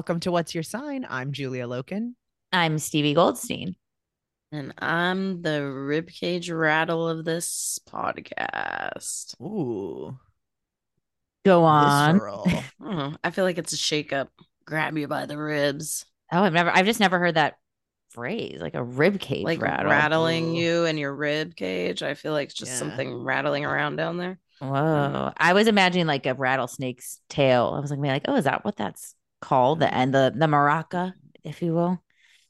Welcome to What's Your Sign? I'm Julia Loken. I'm Stevie Goldstein. And I'm the ribcage rattle of this podcast. Ooh. Go on. I, hmm, I feel like it's a shakeup. Grab you by the ribs. Oh, I've never I've just never heard that phrase, like a rib cage like rattle. rattling Ooh. you in your rib cage. I feel like it's just yeah. something rattling around down there. Whoa. Hmm. I was imagining like a rattlesnake's tail. I was like, like, oh, is that what that's called? The and the the maraca, if you will.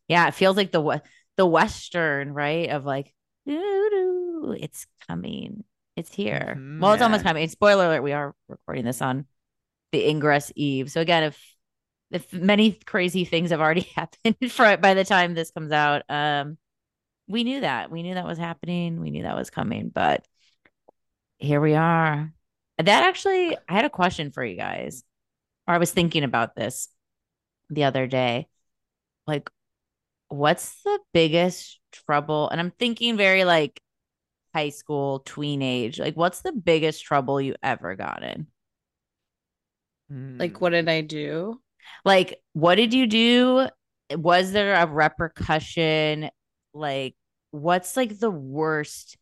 Yeah, it feels like the the western, right? Of like, it's coming. It's here. Mm-hmm, well, it's yeah. almost coming. Spoiler alert, we are recording this on the ingress eve. So again, if if many crazy things have already happened for by the time this comes out, um, we knew that. We knew that was happening. We knew that was coming, but here we are. That actually, I had a question for you guys or I was thinking about this the other day. Like, what's the biggest trouble? And I'm thinking very like high school, tween age. Like, what's the biggest trouble you ever got in? Hmm. Like, what did I do? Like, what did you do? Was there a repercussion? Like, what's like the worst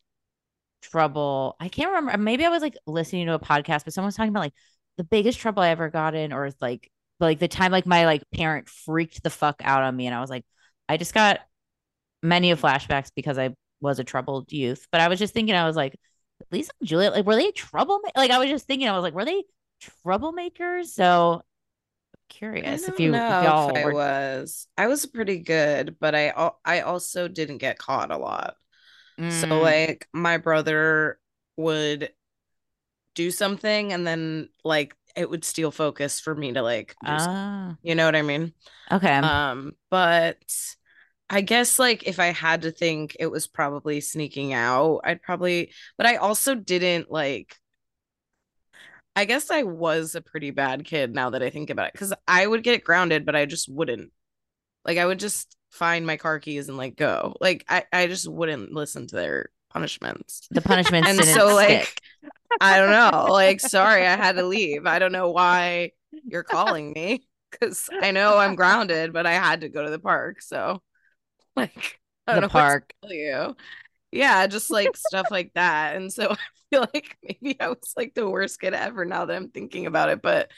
trouble? I can't remember. Maybe I was like listening to a podcast, but someone was talking about like the biggest trouble I ever got in, or like like the time like my like parent freaked the fuck out on me, and I was like, I just got many of flashbacks because I was a troubled youth. But I was just thinking, I was like, Lisa and Juliet, like, were they trouble? Like, I was just thinking, I was like, were they troublemakers? So curious if you know if I were... was. I was pretty good, but I I also didn't get caught a lot. Mm. So like my brother would do something and then like it would steal focus for me to like ah. you know what i mean okay um but i guess like if i had to think it was probably sneaking out i'd probably but i also didn't like I guess I was a pretty bad kid now that I think about it because I would get grounded, but I just wouldn't. Like I would just find my car keys and like go. Like I, I just wouldn't listen to their punishments. The punishments And so like stick. I don't know. Like sorry, I had to leave. I don't know why you're calling me because I know I'm grounded, but I had to go to the park. So like the know what to park. tell you. Yeah, just like stuff like that. And so I feel like maybe I was like the worst kid ever now that I'm thinking about it. But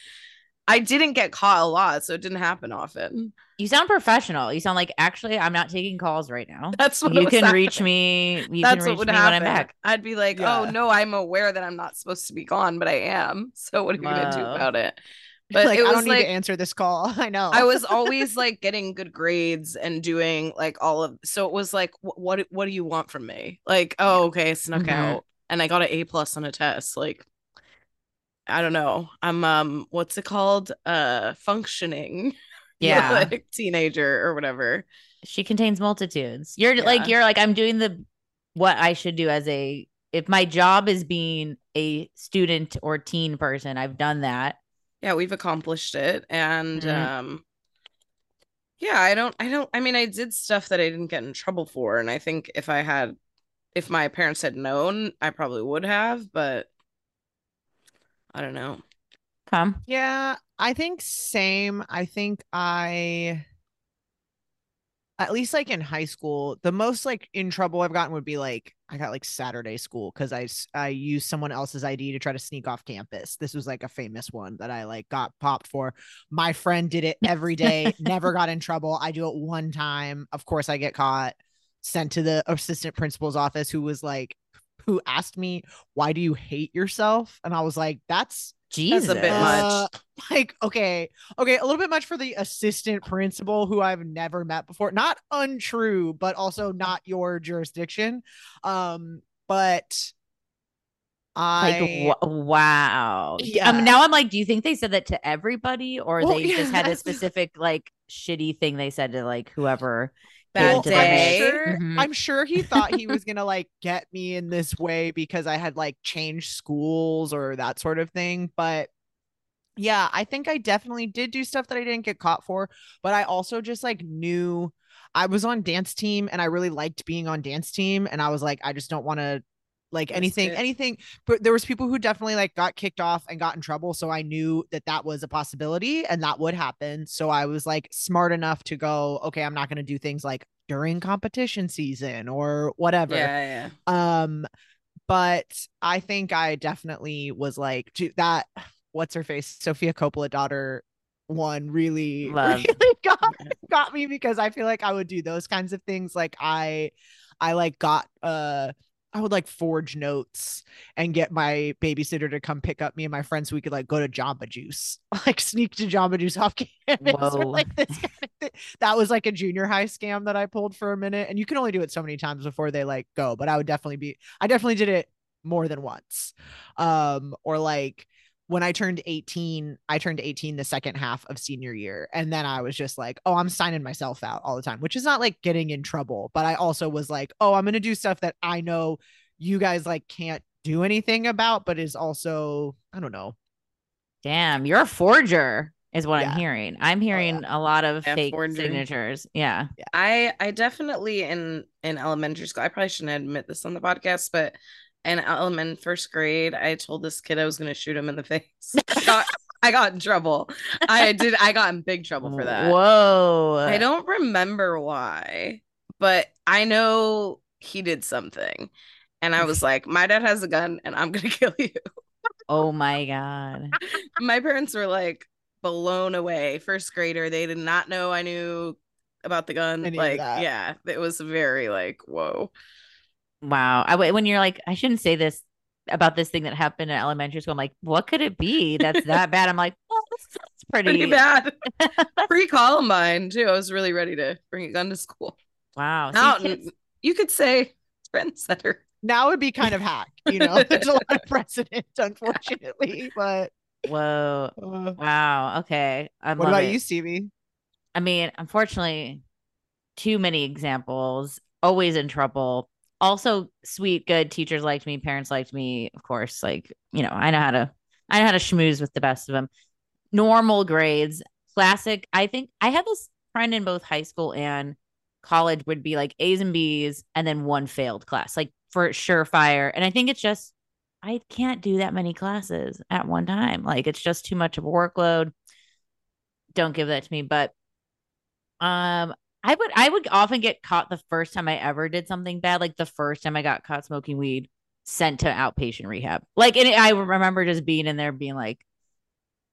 I didn't get caught a lot, so it didn't happen often. You sound professional. You sound like actually I'm not taking calls right now. That's what You was can reach me. You That's can what would me happen. when I'm back. I'd be like, Yeah. oh no, I'm aware that I'm not supposed to be gone, but I am. So what are you gonna do about it? But like it I was don't need to answer this call. I know. I was always like getting good grades and doing like all of so it was like wh- what what do you want from me? Like, oh okay, I snuck Mhm. out and I got an A plus on a test. Like I don't know. I'm um what's it called? Uh functioning. Yeah. like teenager or whatever. She contains multitudes. You're Yeah. like you're like I'm doing the what I should do as a if my job is being a student or teen person, I've done that. Yeah, we've accomplished it and Mhm. um yeah, I don't I don't I mean I did stuff that I didn't get in trouble for and I think if I had if my parents had known, I probably would have, but I don't know. Yeah, I think same. I think I at least like in high school, the most like in trouble I've gotten would be like I got like Saturday school because I I used someone else's ID to try to sneak off campus. This was like a famous one that I like got popped for. My friend did it every day, never got in trouble. I do it one time. Of course, I get caught, sent to the assistant principal's office, who was like, who asked me, "Why do you hate yourself?" And I was like, "That's Jesus. a bit much. uh, like okay okay a little bit much for the assistant principal who i've never met before not untrue but also not your jurisdiction um but Like i wa- wow. Yeah. Um, now I'm like, do you think they said that to everybody, or Well, they just had a specific like shitty thing they said to like whoever? Bad came well, to the I'm day. mix? sure, Mhm. I'm sure he thought he was gonna like get me in this way because I had like changed schools or that sort of thing. But yeah, I think I definitely did do stuff that I didn't get caught for. But I also just like knew I was on dance team and I really liked being on dance team. And I was like, I just don't want to like Risk anything, it. anything. But there was people who definitely like got kicked off and got in trouble. So I knew that that was a possibility and that would happen. So I was like smart enough to go, okay, I'm not going to do things like during competition season or whatever. Yeah, yeah. Um, but I think I definitely was like to that. What's her face? Sofia Coppola daughter one really, Love. really got got me because I feel like I would do those kinds of things. Like I, I like got uh. I would like forge notes and get my babysitter to come pick up me and my friends so we could like go to Jamba Juice, like sneak to Jamba Juice off campus. or, like this kind of thing. That was like a junior high scam that I pulled for a minute. And you can only do it so many times before they like go, but I would definitely be I definitely did it more than once. Um, or like when I turned 18, I turned 18 the second half of senior year. And then I was just like, oh, I'm signing myself out all the time, which is not like getting in trouble. But I also was like, oh, I'm going to do stuff that I know you guys like can't do anything about, but is also, I don't know. Damn, you're a forger, is what Yeah. I'm hearing. I'm oh, hearing a lot of Yeah, fake forgery. signatures. Yeah. I I definitely in in elementary school. I probably shouldn't admit this on the podcast, but Um, in first grade, I told this kid I was gonna shoot him in the face. I got I got in trouble. I did. I got in big trouble for that. Whoa. I don't remember why, but I know he did something, and I was like, "My dad has a gun, and I'm gonna kill you." Oh my god. My parents were like blown away. First grader, they did not know I knew about the gun. Like, yeah, it was very like, whoa. Wow. I when you're like, I shouldn't say this about this thing that happened in elementary school. I'm like, what could it be that's that bad? I'm like, well, that's, that's pretty, pretty bad. Pre Columbine too. I was really ready to bring a gun to school. Wow. See, Now, kids- you could say trendsetter. Now would be kind of hack, you know. There's a lot of precedent, unfortunately. But Whoa. uh, Wow. Okay. I what about it. you, Stevie? I mean, unfortunately, too many examples. Always in trouble. Also, sweet, good teachers liked me, parents liked me. Of course, like you know, I know how to, I know how to schmooze with the best of them. Normal grades, classic. I think I had this friend in both high school and college would be like A's and B's and then one failed class, like for surefire. And I think it's just I can't do that many classes at one time. Like it's just too much of a workload. Don't give that to me. But um I would I would often get caught the first time I ever did something bad, like the first time I got caught smoking weed, sent to outpatient rehab. Like and I remember just being in there being like,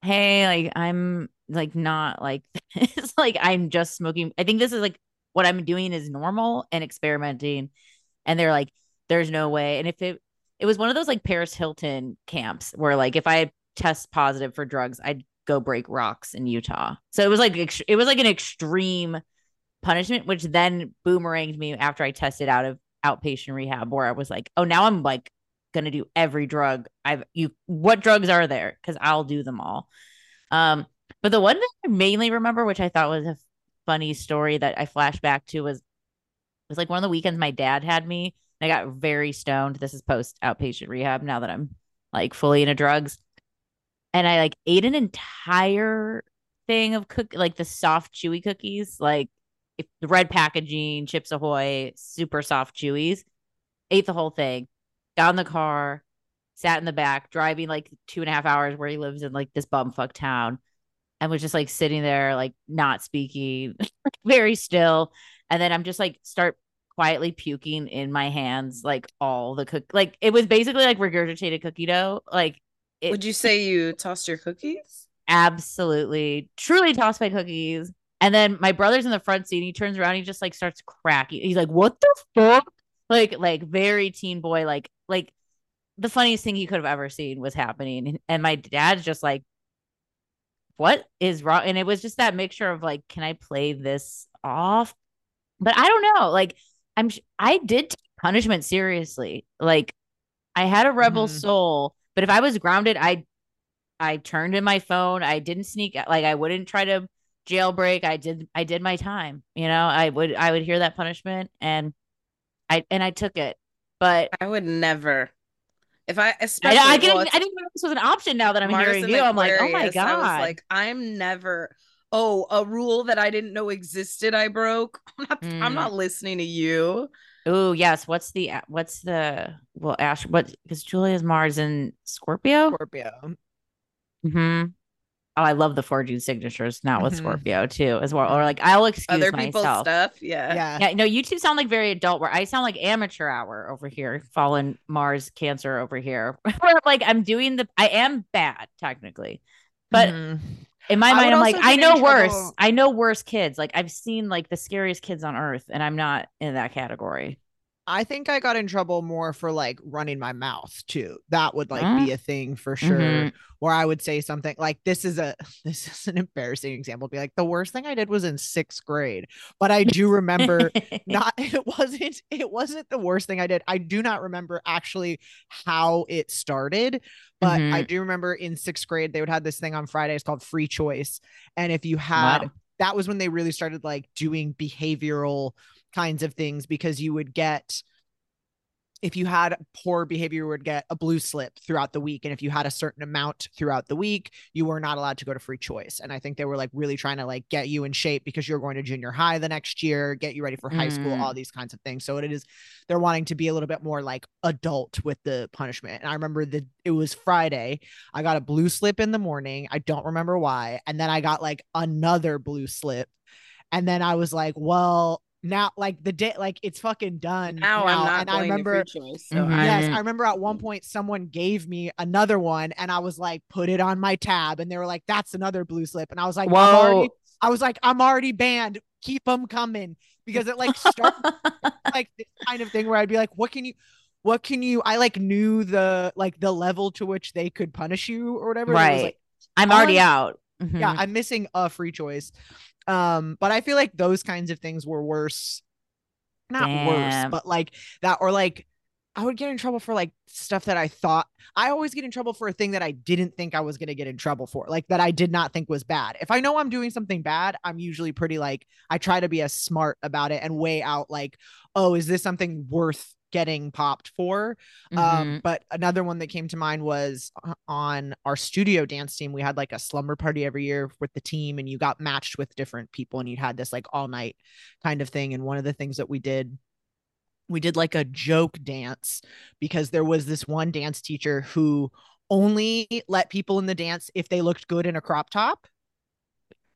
hey, like I'm like not like it's like I'm just smoking. I think this is like what I'm doing is normal and experimenting. And they're like, there's no way. And if it it was one of those like Paris Hilton camps where like if I test positive for drugs, I'd go break rocks in Utah. So it was like it was like an extreme punishment, which then boomeranged me after I tested out of outpatient rehab, where I was like, oh, now I'm like gonna do every drug I've you. What drugs are there? Because I'll do them all. Um, but the one that I mainly remember, which I thought was a funny story that I flashed back to, was was like one of the weekends my dad had me and I got very stoned. This is post outpatient rehab now that I'm like fully into drugs. And I like ate an entire thing of cook like the soft chewy cookies, like if the red packaging, Chips Ahoy, super soft chewies. Ate the whole thing. Got in the car, sat in the back, driving like two and a half hours where he lives in like this bumfuck town. And was just like sitting there, like not speaking, very still. And then I'm just like start quietly puking in my hands like all the cook like it was basically like regurgitated cookie dough like it, would you say you tossed your cookies absolutely truly tossed my cookies and then my brother's in the front seat he turns around he just like starts cracking he's like what the fuck like like very teen boy like like the funniest thing he could have ever seen was happening and my dad's just like what is wrong and it was just that mixture of like can i play this off but i don't know like I'm I did punishment seriously. Like I had a rebel mm-hmm. soul, but if I was grounded, I I turned in my phone. I didn't sneak like I wouldn't try to jailbreak. I did I did my time. You know, I would I would hear that punishment and I and I took it. But I would never. If I especially I, I, well, I didn't know this was an option now that I'm Mars hearing you. I'm like, oh my god. I was like, I'm never oh, a rule that I didn't know existed, I broke. I'm not, mm. I'm not listening to you. Oh yes. What's the what's the well Ash what because Julia's Mars in Scorpio? Scorpio. Hmm. Oh, I love the four June signatures not with mm-hmm. Scorpio too, as well. Or like I'll excuse other people's myself. stuff. Yeah. Yeah. Yeah. No, you two sound like very adult where I sound like amateur hour over here, fallen Mars Cancer over here. like I'm doing the I am bad technically. But mm-hmm in my mind, I'm like, I know worse. I know worse kids. Like I've seen like the scariest kids on earth, and I'm not in that category. I think I got in trouble more for like running my mouth too. That would like mm-hmm. be a thing for sure. Mm-hmm. Where I would say something like, "This is a this is an embarrassing example." Be like, the worst thing I did was in sixth grade, but I do remember not. It wasn't. It wasn't the worst thing I did. I do not remember actually how it started, but mm-hmm. I do remember in sixth grade they would have this thing on Fridays called free choice, and if you had wow. that was when they really started like doing behavioral kinds of things because you would get if you had poor behavior, you would get a blue slip throughout the week. And if you had a certain amount throughout the week, you were not allowed to go to free choice. And I think they were like really trying to like get you in shape because you're going to junior high the next year, get you ready for high mm. school, all these kinds of things. So it is, they're wanting to be a little bit more like adult with the punishment. And I remember that it was Friday. I got a blue slip in the morning. I don't remember why. And then I got like another blue slip. And then I was like, well, now like the day like it's fucking done now, now. I'm not and I remember choice, so mm-hmm. yes I remember at one point someone gave me another one and I was like put it on my tab and they were like that's another blue slip and I was like Whoa. I'm already I was like I'm already banned keep them coming because it like started like this kind of thing where I'd be like what can you what can you I like knew the like the level to which they could punish you or whatever right like, I'm already out mm-hmm. yeah I'm missing a free choice um, but I feel like those kinds of things were worse. Not Damn. worse, but like that, or like I would get in trouble for like stuff that I thought I always get in trouble for a thing that I didn't think I was going to get in trouble for, like that I did not think was bad. If I know I'm doing something bad, I'm usually pretty like I try to be as smart about it and weigh out like, oh, is this something worth getting popped for. Mhm. Um, but another one that came to mind was uh, on our studio dance team. We had like a slumber party every year with the team, and you got matched with different people, and you had this like all night kind of thing. And one of the things that we did, we did like a joke dance because there was this one dance teacher who only let people in the dance if they looked good in a crop top.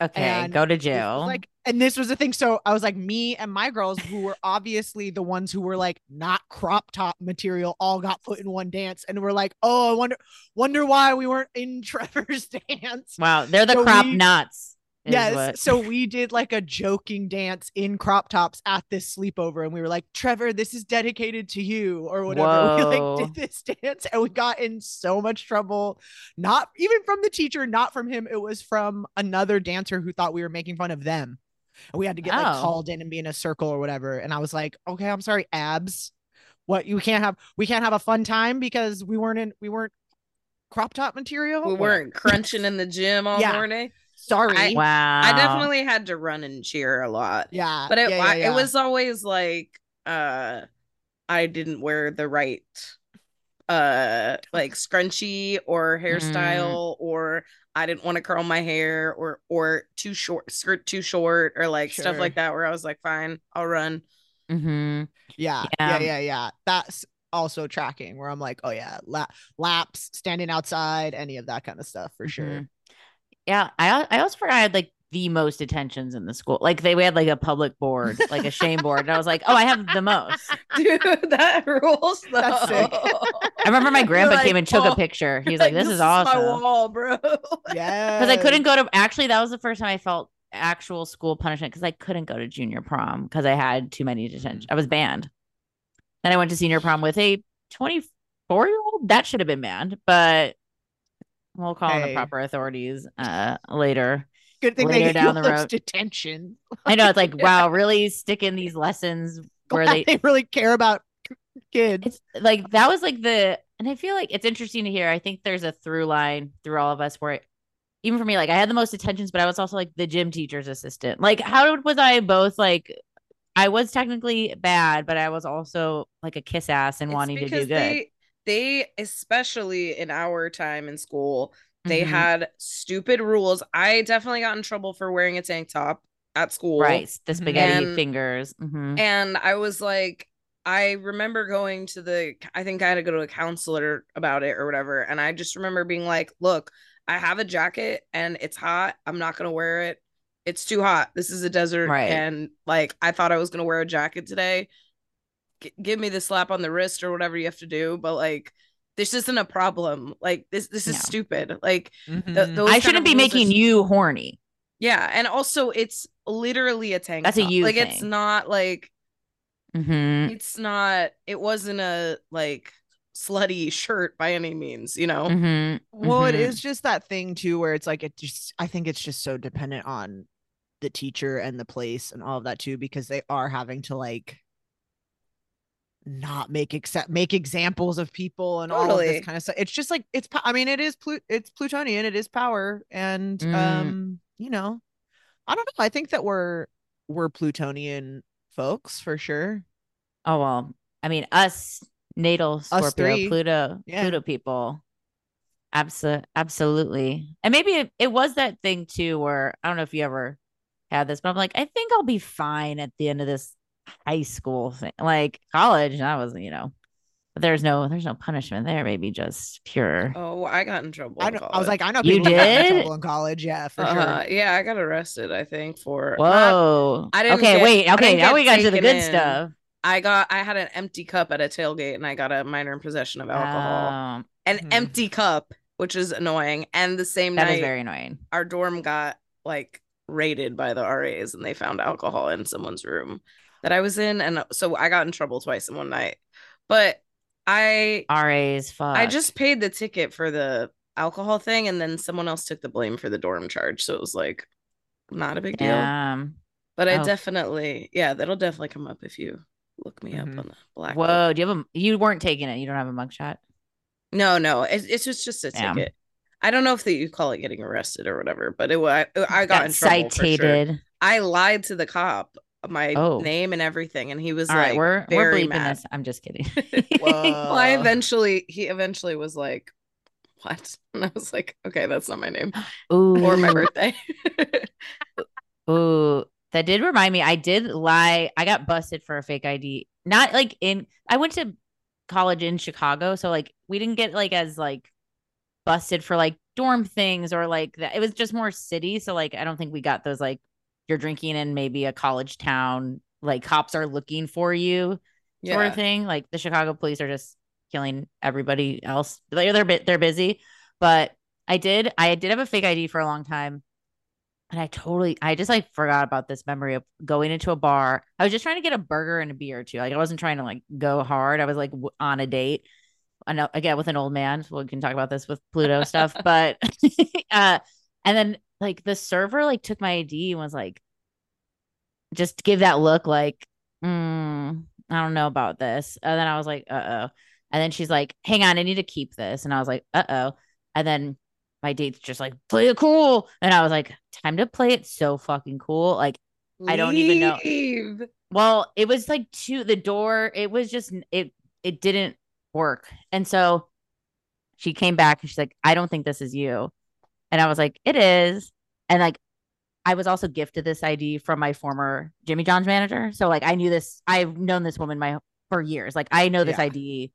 okay, and go to jail. Like, and this was the thing. So I was like, me and my girls, who were obviously the ones who were like not crop top material, all got put in one dance, and we're like, oh, I wonder, wonder why we weren't in Trevor's dance. wow, they're the so crop we- nuts. Yes. what- So we did like a joking dance in crop tops at this sleepover, and we were like, Trevor, this is dedicated to you, or whatever. We like did this dance, and we got in so much trouble. Not even from the teacher, not from him. It was from another dancer who thought we were making fun of them. And we had to get like Oh. called in and be in a circle or whatever. And I was like, okay, I'm sorry, abs. What you can't have we can't have a fun time because we weren't in we weren't crop top material. We weren't crunching in the gym all Yeah. morning. sorry. I- wow, I definitely had to run and cheer a lot. yeah. But it yeah, I- yeah, yeah. it was always like uh I didn't wear the right uh like scrunchy or Mm. hairstyle or I didn't want to curl my hair or or too short skirt too short or like stuff like that where I was like fine I'll run Mhm. Yeah, Yeah. yeah, yeah, yeah. That's also tracking where I'm like, oh yeah, la- laps, standing outside, any of that kind of stuff for sure. Mhm. Yeah, I I also forgot I had like the most attentions in the school. Like they we had like a public board, like a shame board, and I was like, oh, I have the most. dude that rules though That's sick. I remember my grandpa like, came and took "Oh." a picture. He was like, "This, is awesome. my awesome." wall bro Yeah, Because I couldn't go to. Actually, that was the first time I felt actual school punishment because I couldn't go to junior prom because I had too many detention. I was banned. Then I went to senior prom with a 24 year old. That should have been banned, but we'll call in the proper authorities uh later. Good thing they later gave down the those road. detention. I know it's like wow, really sticking these lessons where Glad they they really care about kids. it's like that was like the and i feel like it's interesting to hear i think there's a through line through all of us where even for me like i had the most attentions but i was also like the gym teacher's assistant like how was i both like i was technically bad but i was also like a kiss ass and It's wanting to do good They, they, especially in our time in school, they Mhm. had stupid rules. I definitely got in trouble for wearing a tank top at school. right the spaghetti And- fingers Mhm. And I was like, I remember going to the, I think I had to go to a counselor about it or whatever. And I just remember being like, look, I have a jacket and it's hot. I'm not going to wear it. It's too hot. This is a desert. Right. And like, I thought I was going to wear a jacket today. G- give me the slap on the wrist or whatever you have to do. But like, this isn't a problem. Like, this, this is No. stupid. Like, Mhm. th- those i shouldn't be making s- you horny Yeah. And also, it's literally a tank That's a you Like, it's not like, mm-hmm. it's not it wasn't a like slutty shirt by any means you know Mhm. Well, it Mhm. is just that thing too, where it's like it just. I think it's just so dependent on the teacher and the place and all of that too, because they are having to like not make except make examples of people and all of this kind of stuff. It's just like it's. I mean, it is Plu- it's Plutonian. It is power, and Mm. um, you know, I don't know. I think that we're we're Plutonian folks for sure. Oh well, I mean us natal Scorpio three. Pluto Yeah. Pluto people. Absolutely, absolutely. And maybe it, it was that thing too where I don't know if you ever had this, but I'm like, I think I'll be fine at the end of this high school thing. Like college, I was, you know, but there's no there's no punishment there, maybe just pure. oh i got in trouble I in. I was like. I know You people got in did? trouble in college. Yeah, for uh, sure. yeah i got arrested i think for not- Whoa. I didn't okay, get- wait. Okay, now we got to the good in. stuff. i got i had an empty cup at a tailgate and i got a minor in possession of alcohol Um, an Mhm. empty cup which is annoying and the same that night is very annoying. our dorm got like raided by the ras and they found alcohol in someone's room that i was in and so i got in trouble twice in one night but i RA's fuck. I just paid the ticket for the alcohol thing, and then someone else took the blame for the dorm charge. So it was like not a big deal. But I Oh. definitely, yeah, that'll definitely come up if you look me Mhm. up on the black. Whoa, do you have a you weren't taking it. You don't have a mugshot? No, no, it's it's just just a Damn. ticket. I don't know if they, you call it getting arrested or whatever, but it I, I got, in trouble for sure. cited. I lied to the cop my Oh. name and everything, and he was All like, right, we're we're bleeping mad. this. I'm just kidding. well, I eventually he eventually was like, "What?" And I was like, "Okay, that's not my name Ooh, or my birthday." Ooh, that did remind me. I did lie. I got busted for a fake ID. Not like in. I went to college in Chicago, so like we didn't get like as like busted for like dorm things or like that. It was just more city. So like I don't think we got those like you're drinking in maybe a college town. Like cops are looking for you sort of thing. Like the Chicago police are just killing everybody else. They're they're bit they're busy. But I did I did have a fake ID for a long time. And I totally I just like forgot about this memory of going into a bar. I was just trying to get a burger and a beer too. Like I wasn't trying to like go hard. I was like w- on a date. I know again with an old man. So we can talk about this with Pluto stuff. But uh and then like the server like took my ID and was like just give that look like mm, I don't know about this. And then I was like, uh oh. And then she's like, hang on, I need to keep this. And I was like, uh oh. And then my date's just like, play it cool. And I was like, time to play it so fucking cool. Like, I don't even know. Leave. well, it was like to the door. It was just it it didn't work. And so she came back and she's like, I don't think this is you. And I was like, it is. And like I was also gifted this ID from my former Jimmy John's manager. So like I knew this, I've known this woman my for years. Like I know this Yeah. ID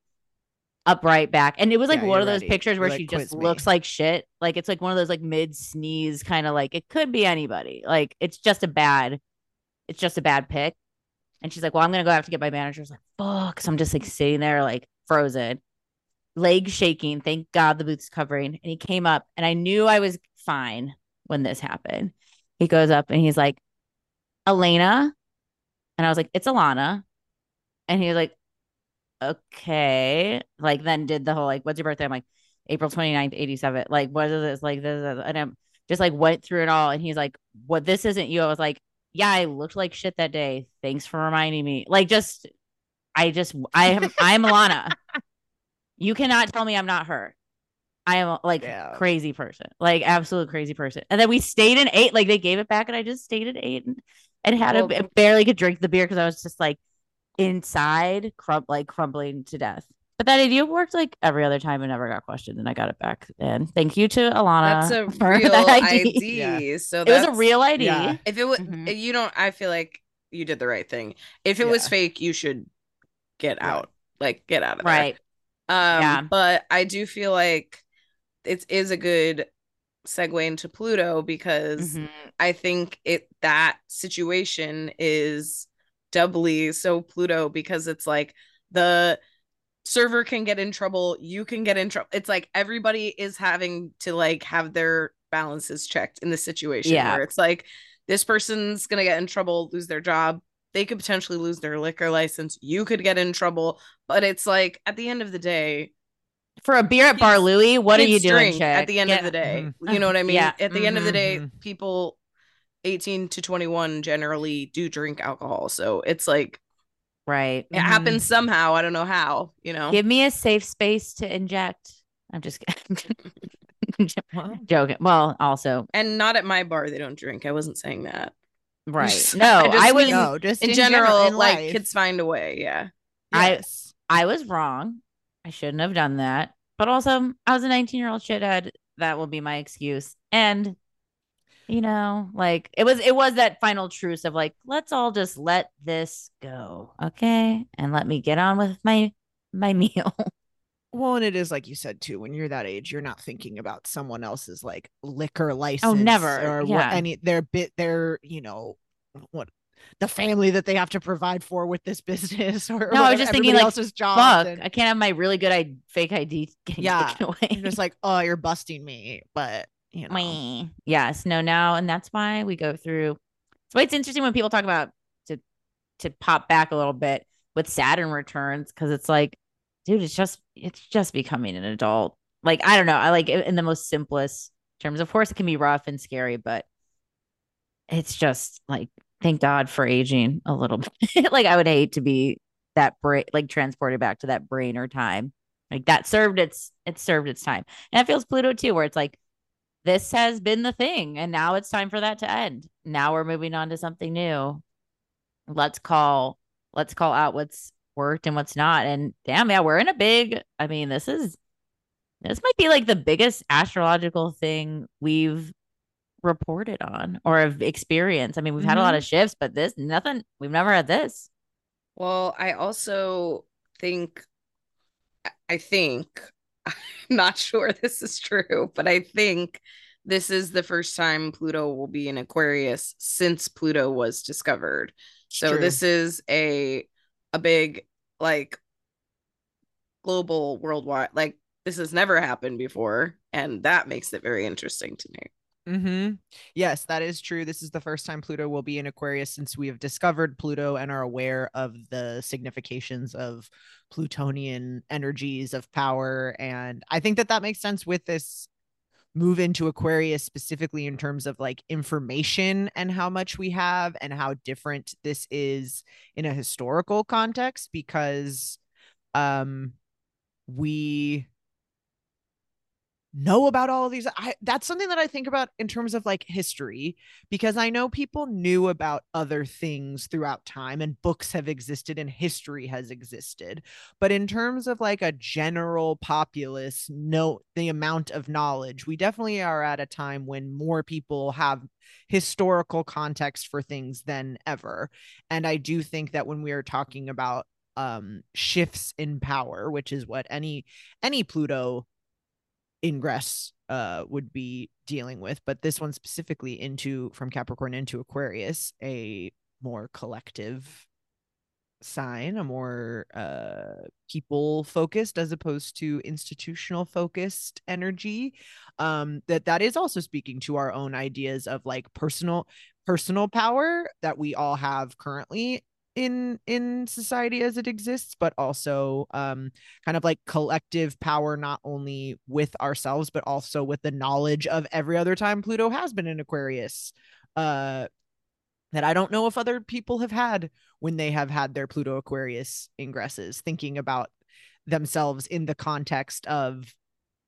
upright back. And it was like Yeah, one of those ready. pictures where like, she just looks like shit. Like it's like one of those like mid sneeze kind of like it could be anybody. Like it's just a bad, it's just a bad pick. And she's like, Well, I'm gonna go have to get my manager. I was like, fuck. So I'm just like sitting there like frozen, legs shaking. Thank God the booth's covering. And he came up and I knew I was fine when this happened. He goes up and he's like, Elena. And I was like, It's Alana. And he was like, Okay. Like then did the whole like, what's your birthday? I'm like, April 29th, 87. Like, what is this? Like this, this- and I'm just like went through it all. And he's like, What this isn't you. I was like, Yeah, I looked like shit that day. Thanks for reminding me. Like just I just I am I'm Alana. You cannot tell me I'm not her. I am like Yeah. crazy person, like absolute crazy person. And then we stayed and ate. Like they gave it back, and I just stayed and ate and, and had Well- a barely could drink the beer because I was just like inside, crum- like crumbling to death. But that idea worked like every other time and never got questioned, and I got it back. And thank you to Alana. That's a for real that ID. Yeah. So It was a real ID. Yeah. If it was, Mhm. you don't. I feel like you did the right thing. If it was fake, you should get Yeah. out. Like get out of there. Right. Um, Yeah. but I do feel like it is a good segue into Pluto because Mhm. I think it that situation is doubly so Pluto because it's like the server can get in trouble, you can get in trouble. It's like everybody is having to like have their balances checked in this situation Yeah. where it's like this person's gonna get in trouble, lose their job. They could potentially lose their liquor license. You could get in trouble, but it's like at the end of the day, For a beer at Bar Louie, what are you kids doing, chick? at the end Get- of the day? Mhm. You know what I mean? Yeah. At the end of the day, Mhm. people 18 to 21 generally do drink alcohol. So it's like Right. it happens somehow. I don't know how, you know. Give me a safe space to inject. I'm just kidding. Joking. Well, also, and not at my bar, they don't drink. I wasn't saying that. right. No, I just I was no, just In, general, in like life. kids find a way. Yeah. I- I was wrong. I shouldn't have done that. But also, I was a 19 year old shithead. That will be my excuse. And you know, like it was it was that final truce of like, let's all just let this go. Okay. And let me get on with my my meal. Well, and it is like you said too. When you're that age, you're not thinking about someone else's like liquor license. Oh, never. Or Yeah. what any their bit their you know what the family that they have to provide for with this business or No, I was just thinking, like, else's job. Fuck. and I can't have my really good I- fake ID getting Yeah. taken away. just like, oh, you're busting me, but you know, Yes, no, now, and that's why we go through. That's why it's interesting when people talk about to to pop back a little bit with Saturn returns because it's like, dude, it's just it's just becoming an adult. Like I don't know, I like it in the most simplest terms. Of course, it can be rough and scary, but it's just like thank God for aging a little bit. like I would hate to be that brain, like transported back to that brain or time. Like that served its it served its time, and it feels Pluto too, where it's like this has been the thing and now it's time for that to end now we're moving on to something new let's call let's call out what's worked and what's not. And damn, yeah, we're in a big. I mean, this is this might be like the biggest astrological thing we've reported on or have experienced. I mean, we've mm-hmm. had a lot of mm-hmm. shifts, but this nothing. We've never had this. Well, I also think, I think, I'm not sure this is true, but I think this is the first time Pluto will be in Aquarius since Pluto was discovered. So True. this is a a big like global worldwide like this has never happened before and that makes it very interesting to me. Mm-hmm. Yes, that is true. This is the first time Pluto will be in Aquarius since we have discovered Pluto and are aware of the significations of Plutonian energies of power. And I think that that makes sense with this move into Aquarius specifically in terms of like information and how much we have and how different this is in a historical context because um we know about all of these I, that's something that i think about in terms of like history because i know people knew about other things throughout time and books have existed and history has existed. But in terms of like a general populace know the amount of knowledge we definitely are at a time when more people have historical context for things than ever. And i do think that when we are talking about um shifts in power which is what any any pluto ingress uh would be dealing with but this one specifically into from capricorn into aquarius a more collective sign a more uh people focused as opposed to institutional focused energy. Um that that is also speaking to our own ideas of like personal personal power that we all have currently in in society as it exists but also um kind of like collective power not only with ourselves but also with the knowledge of every other time pluto has been in aquarius uh that i don't know if other people have had when they have had their pluto aquarius ingresses thinking about themselves in the context of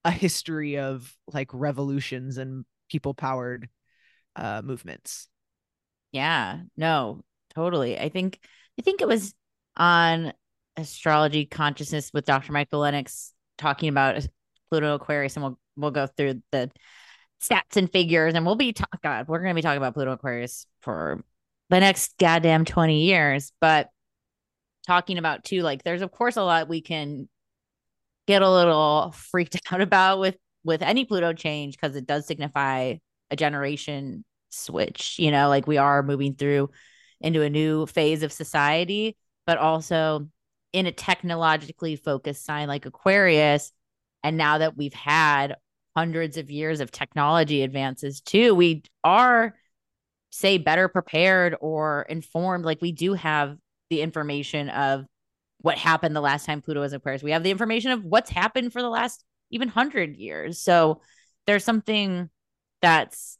a history of like revolutions and people powered uh movements. Yeah no totally i think I think it was on astrology consciousness with Dr. Michael Lennox talking about Pluto Aquarius, and we'll we'll go through the stats and figures, and we'll be talking. God, we're going to be talking about Pluto Aquarius for the next goddamn twenty years, but talking about too, like there's of course a lot we can get a little freaked out about with with any Pluto change because it does signify a generation switch. You know, like we are moving through into a new phase of society, but also in a technologically focused sign like Aquarius. And now that we've had hundreds of years of technology advances too, we are, say, better prepared or informed. Like we do have the information of what happened the last time Pluto was in Aquarius. We have the information of what's happened for the last even hundred years. So there's something that's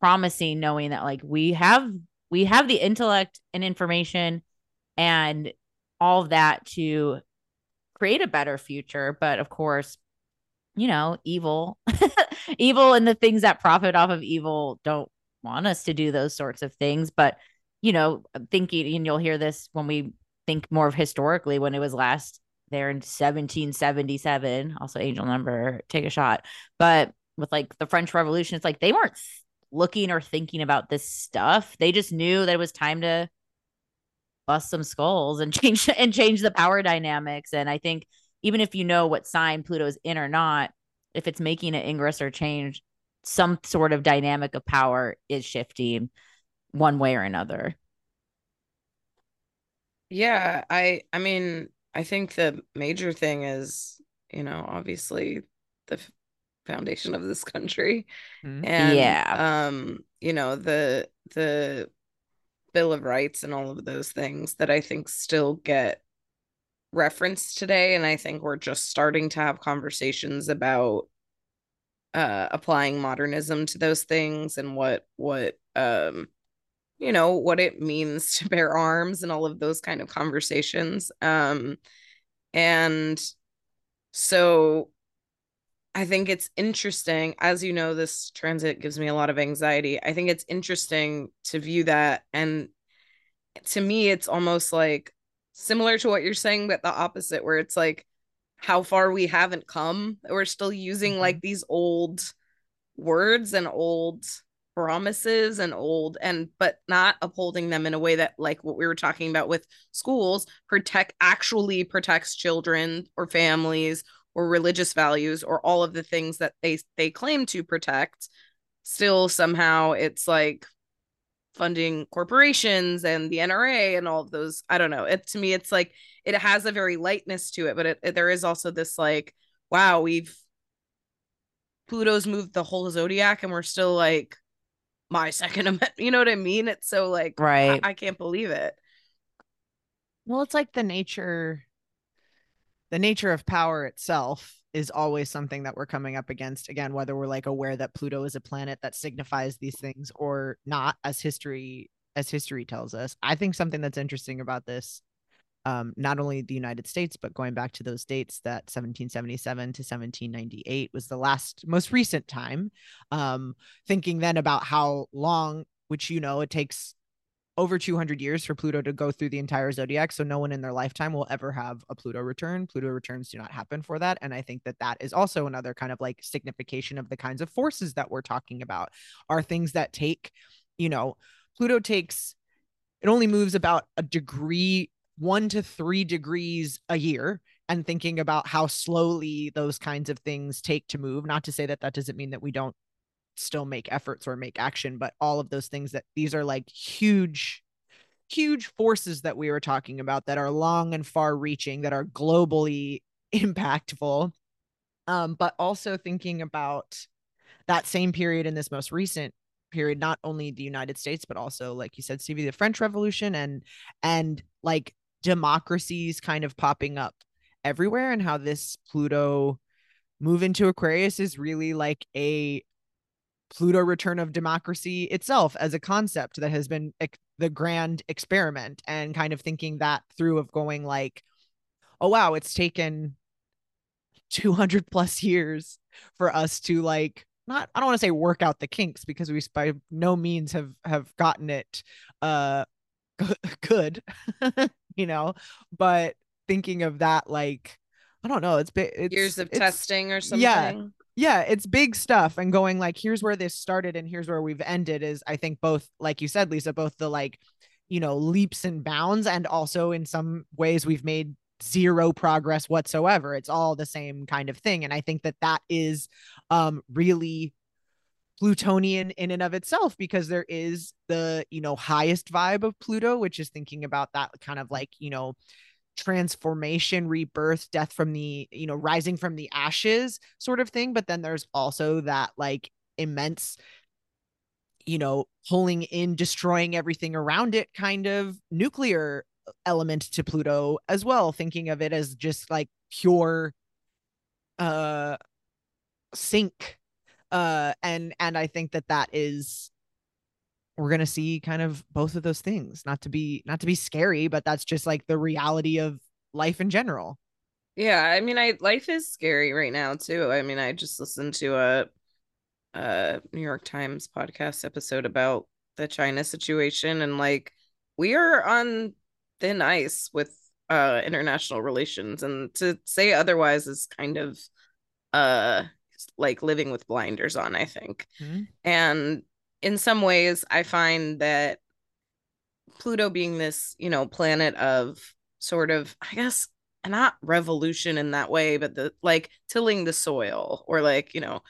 promising knowing that like we have we have the intellect and information and all of that to create a better future. But of course you know evil evil and the things that profit off of evil don't want us to do those sorts of things. But you know thinking and you'll hear this when we think more of historically when it was last there in 1777 also angel number take a shot. But with like the french revolution it's like they weren't looking or thinking about this stuff. They just knew that it was time to bust some skulls and change and change the power dynamics. And I think even if you know what sign Pluto's in or not, if it's making an ingress or change, some sort of dynamic of power is shifting one way or another. Yeah, I I mean, I think the major thing is, you know, obviously the foundation of this country. Mm-hmm. and yeah. um you know the the bill of rights and all of those things that i think still get referenced today and i think we're just starting to have conversations about uh applying modernism to those things and what what um you know what it means to bear arms and all of those kind of conversations. Um and so I think it's interesting. As you know, this transit gives me a lot of anxiety. I think it's interesting to view that and to me it's almost like similar to what you're saying but the opposite where it's like how far we haven't come we're still using mm-hmm. like these old words and old promises and old and but not upholding them in a way that like what we were talking about with schools protect actually protects children or families or religious values or all of the things that they they claim to protect still somehow it's like funding corporations and the NRA and all of those I don't know it to me it's like it has a very lightness to it but it, it, there is also this like wow we've Pluto's moved the whole zodiac and we're still like my second amendment. You know what I mean? It's so like right. I, I can't believe it. Well, it's like the nature the nature of power itself is always something that we're coming up against again whether we're like aware that pluto is a planet that signifies these things or not as history as history tells us i think something that's interesting about this um, not only the United States, but going back to those dates that 1777 to 1798 was the last, most recent time. Um, thinking then about how long, which you know, it takes over 200 years for Pluto to go through the entire zodiac. So no one in their lifetime will ever have a Pluto return. Pluto returns do not happen for that. And I think that that is also another kind of like signification of the kinds of forces that we're talking about are things that take, you know, Pluto takes, it only moves about a degree one to three degrees a year and thinking about how slowly those kinds of things take to move. Not to say that that doesn't mean that we don't still make efforts or make action, but all of those things that these are like huge, huge forces that we were talking about that are long and far reaching, that are globally impactful. Um, but also thinking about that same period in this most recent period not only the united states but also like you said stevie the french revolution and and like democracies kind of popping up everywhere and how this Pluto move into Aquarius is really like a Pluto return of democracy itself as a concept that has been ec- the grand experiment and kind of thinking that through of going like oh wow it's taken 200 plus years for us to like not I don't want to say work out the kinks because we by no means have have gotten it uh good you know but thinking of that like i don't know it's big years of testing or something? yeah yeah it's big stuff and going like here's where this started and here's where we've ended is i think both like you said lisa both the like you know leaps and bounds and also in some ways we've made zero progress whatsoever. It's all the same kind of thing and i think that that is um really Plutonian in and of itself because there is the, you know, highest vibe of Pluto, which is thinking about that kind of like, you know, transformation, rebirth, death from the, you know, rising from the ashes sort of thing. But then there's also that like immense, you know, pulling in, destroying everything around it kind of nuclear element to Pluto as well, thinking of it as just like pure uh sink uh and and i think that that is we're going to see kind of both of those things not to be not to be scary but that's just like the reality of life in general yeah i mean i life is scary right now too i mean i just listened to a a new york times podcast episode about the china situation and like we are on thin ice with uh international relations and to say otherwise is kind of uh like living with blinders on, I think. Mm-hmm. And in some ways, I find that Pluto being this, you know, planet of sort of, I guess, not revolution in that way, but the like tilling the soil or like, you know,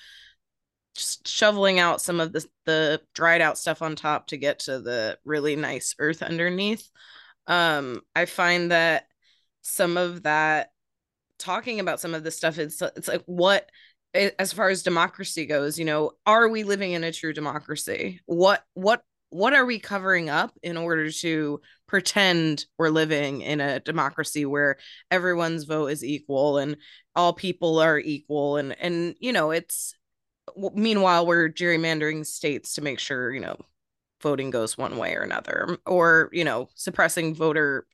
just shoveling out some of the the dried out stuff on top to get to the really nice earth underneath. Um, I find that some of that talking about some of this stuff it's it's like what as far as democracy goes you know are we living in a true democracy? What what what are we covering up in order to pretend we're living in a democracy where everyone's vote is equal and all people are equal? And and you know it's meanwhile we're gerrymandering states to make sure you know voting goes one way or another or you know suppressing voter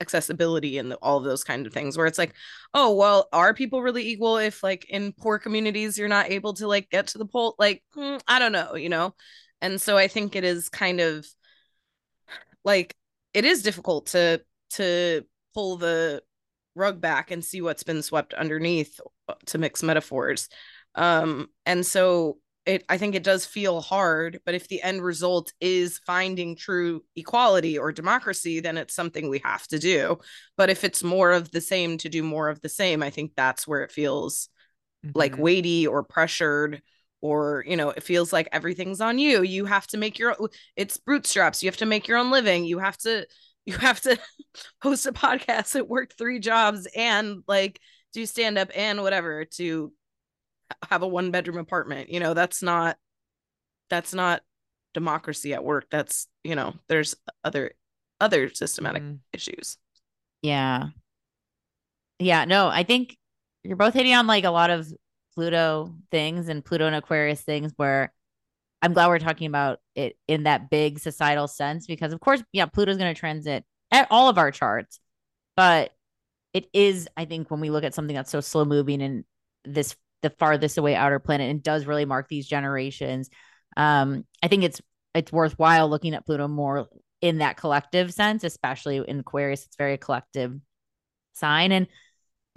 accessibility and the, all of those kind of things where it's like oh well are people really equal if like in poor communities you're not able to like get to the poll like mm, i don't know you know? And so i think it is kind of like it is difficult to to pull the rug back and see what's been swept underneath uh, to mix metaphors. Um and so it i think it does feel hard but if the end result is finding true equality or democracy then it's something we have to do. But if it's more of the same to do more of the same i think that's where it feels mm-hmm. like weighty or pressured or you know it feels like everything's on you. You have to make your it's bootstraps. You have to make your own living. You have to you have to host a podcast that work three jobs and like do stand up and whatever to have a one bedroom apartment you know that's not that's not democracy at work. That's you know there's other other systematic mm. issues. Yeah. Yeah no i think you're both hitting on like a lot of pluto things and pluto and aquarius things where i'm glad we're talking about it in that big societal sense because of course yeah pluto's going to transit at all of our charts but it is i think when we look at something that's so slow moving and this the farthest away outer planet and does really mark these generations. Um, I think it's it's worthwhile looking at Pluto more in that collective sense, especially in Aquarius. It's very collective sign. And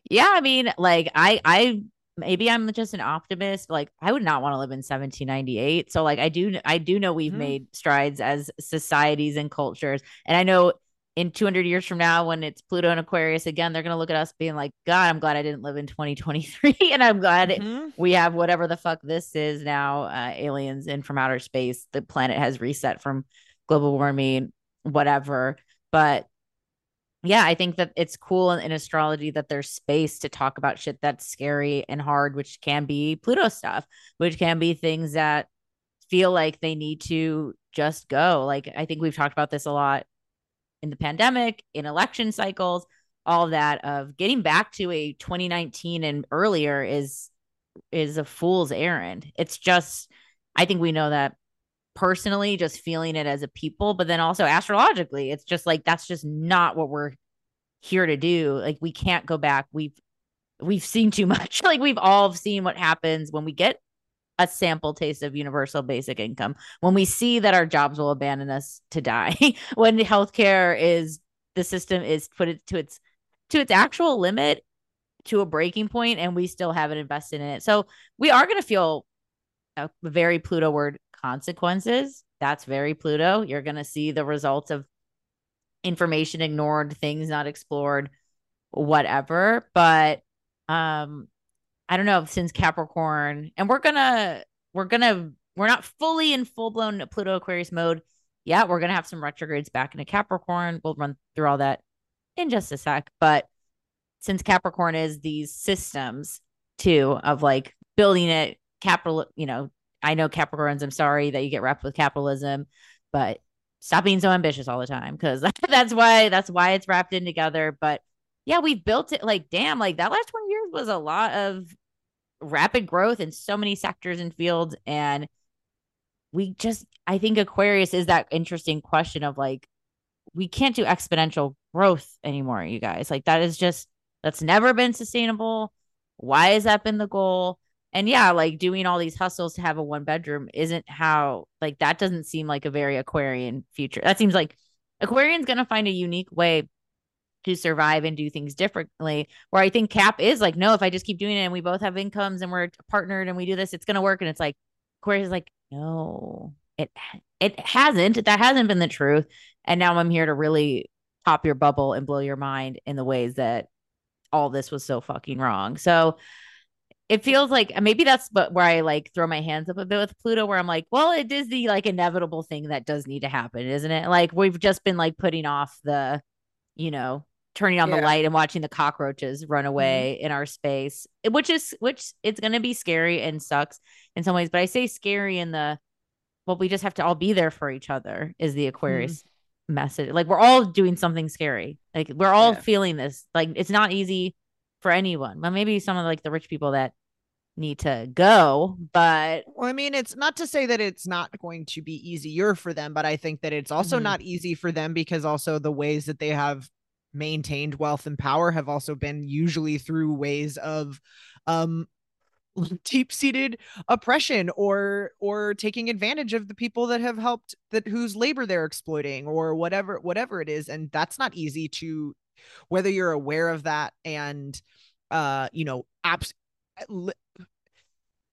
yeah, I mean, like I I maybe I'm just an optimist. Like I would not want to live in 1798. So like I do I do know we've mm-hmm. made strides as societies and cultures. And I know in 200 years from now when it's pluto and aquarius again they're going to look at us being like god i'm glad i didn't live in 2023 and i'm glad mm-hmm. we have whatever the fuck this is now uh, aliens in from outer space the planet has reset from global warming whatever but yeah i think that it's cool in, in astrology that there's space to talk about shit that's scary and hard which can be pluto stuff which can be things that feel like they need to just go like i think we've talked about this a lot in the pandemic, in election cycles, all that of getting back to a 2019 and earlier is is a fool's errand. It's just I think we know that personally just feeling it as a people, but then also astrologically, it's just like that's just not what we're here to do. Like we can't go back. We've we've seen too much. like we've all seen what happens when we get a sample taste of universal basic income. When we see that our jobs will abandon us to die when healthcare is the system is put it to its to its actual limit to a breaking point and we still haven't invested in it. So we are going to feel a very pluto word consequences. That's very pluto. You're going to see the results of information ignored things not explored whatever. But um I don't know, since Capricorn, and we're gonna we're gonna we're not fully in full blown Pluto Aquarius mode. Yeah, we're gonna have some retrogrades back into Capricorn. We'll run through all that in just a sec. But since Capricorn is these systems too of like building it, capital, you know, I know Capricorns, I'm sorry that you get wrapped with capitalism, but stop being so ambitious all the time because that's why that's why it's wrapped in together. But yeah, we've built it like damn, like that last 20 years was a lot of rapid growth in so many sectors and fields. And we just, I think Aquarius is that interesting question of like, we can't do exponential growth anymore, you guys. Like, that is just, that's never been sustainable. Why has that been the goal? And yeah, like doing all these hustles to have a one bedroom isn't how, like, that doesn't seem like a very Aquarian future. That seems like Aquarian's to find a unique way to survive and do things differently. Where I think Cap is like, no, if I just keep doing it and we both have incomes and we're partnered and we do this, it's gonna work. And it's like is like, no, it it hasn't. That hasn't been the truth. And now I'm here to really pop your bubble and blow your mind in the ways that all this was so fucking wrong. So it feels like maybe that's but where I like throw my hands up a bit with Pluto, where I'm like, well, it is the like inevitable thing that does need to happen, isn't it? Like we've just been like putting off the, you know, turning on yeah. the light and watching the cockroaches run mm-hmm. away mm-hmm. in our space which is which it's going to be scary and sucks in some ways but i say scary in the well we just have to all be there for each other is the aquarius mm-hmm. message like we're all doing something scary like we're all yeah. feeling this like it's not easy for anyone but maybe some of like the rich people that need to go but well i mean it's not to say that it's not going to be easier for them but i think that it's also mm-hmm. not easy for them because also the ways that they have maintained wealth and power have also been usually through ways of um deep-seated oppression or or taking advantage of the people that have helped that whose labor they're exploiting or whatever whatever it is. And that's not easy to whether you're aware of that and uh you know apps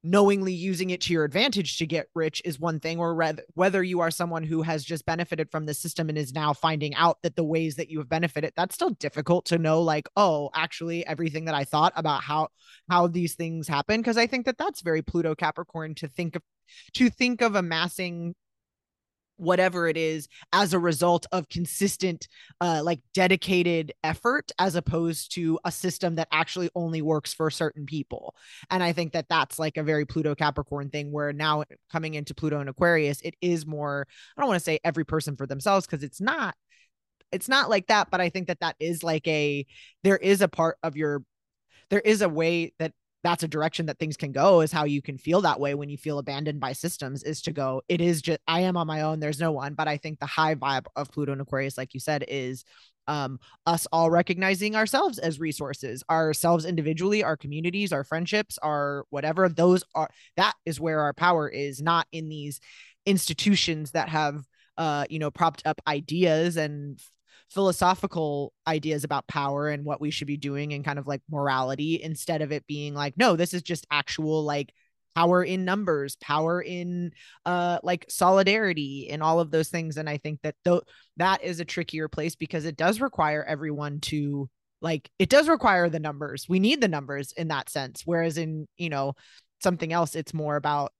knowingly using it to your advantage to get rich is one thing or whether you are someone who has just benefited from the system and is now finding out that the ways that you have benefited that's still difficult to know like oh actually everything that i thought about how how these things happen because i think that that's very pluto capricorn to think of to think of amassing whatever it is as a result of consistent uh like dedicated effort as opposed to a system that actually only works for certain people. And i think that that's like a very pluto capricorn thing where now coming into pluto and aquarius it is more i don't want to say every person for themselves because it's not it's not like that but i think that that is like a there is a part of your there is a way that that's a direction that things can go is how you can feel that way when you feel abandoned by systems is to go it is just i am on my own there's no one. But i think the high vibe of pluto and aquarius like you said is um us all recognizing ourselves as resources ourselves individually our communities our friendships our whatever those are that is where our power is not in these institutions that have uh you know propped up ideas and philosophical ideas about power and what we should be doing and kind of like morality instead of it being like no this is just actual like power in numbers power in uh like solidarity and all of those things. And i think that though that is a trickier place because it does require everyone to like it does require the numbers. We need the numbers in that sense. Whereas in you know something else it's more about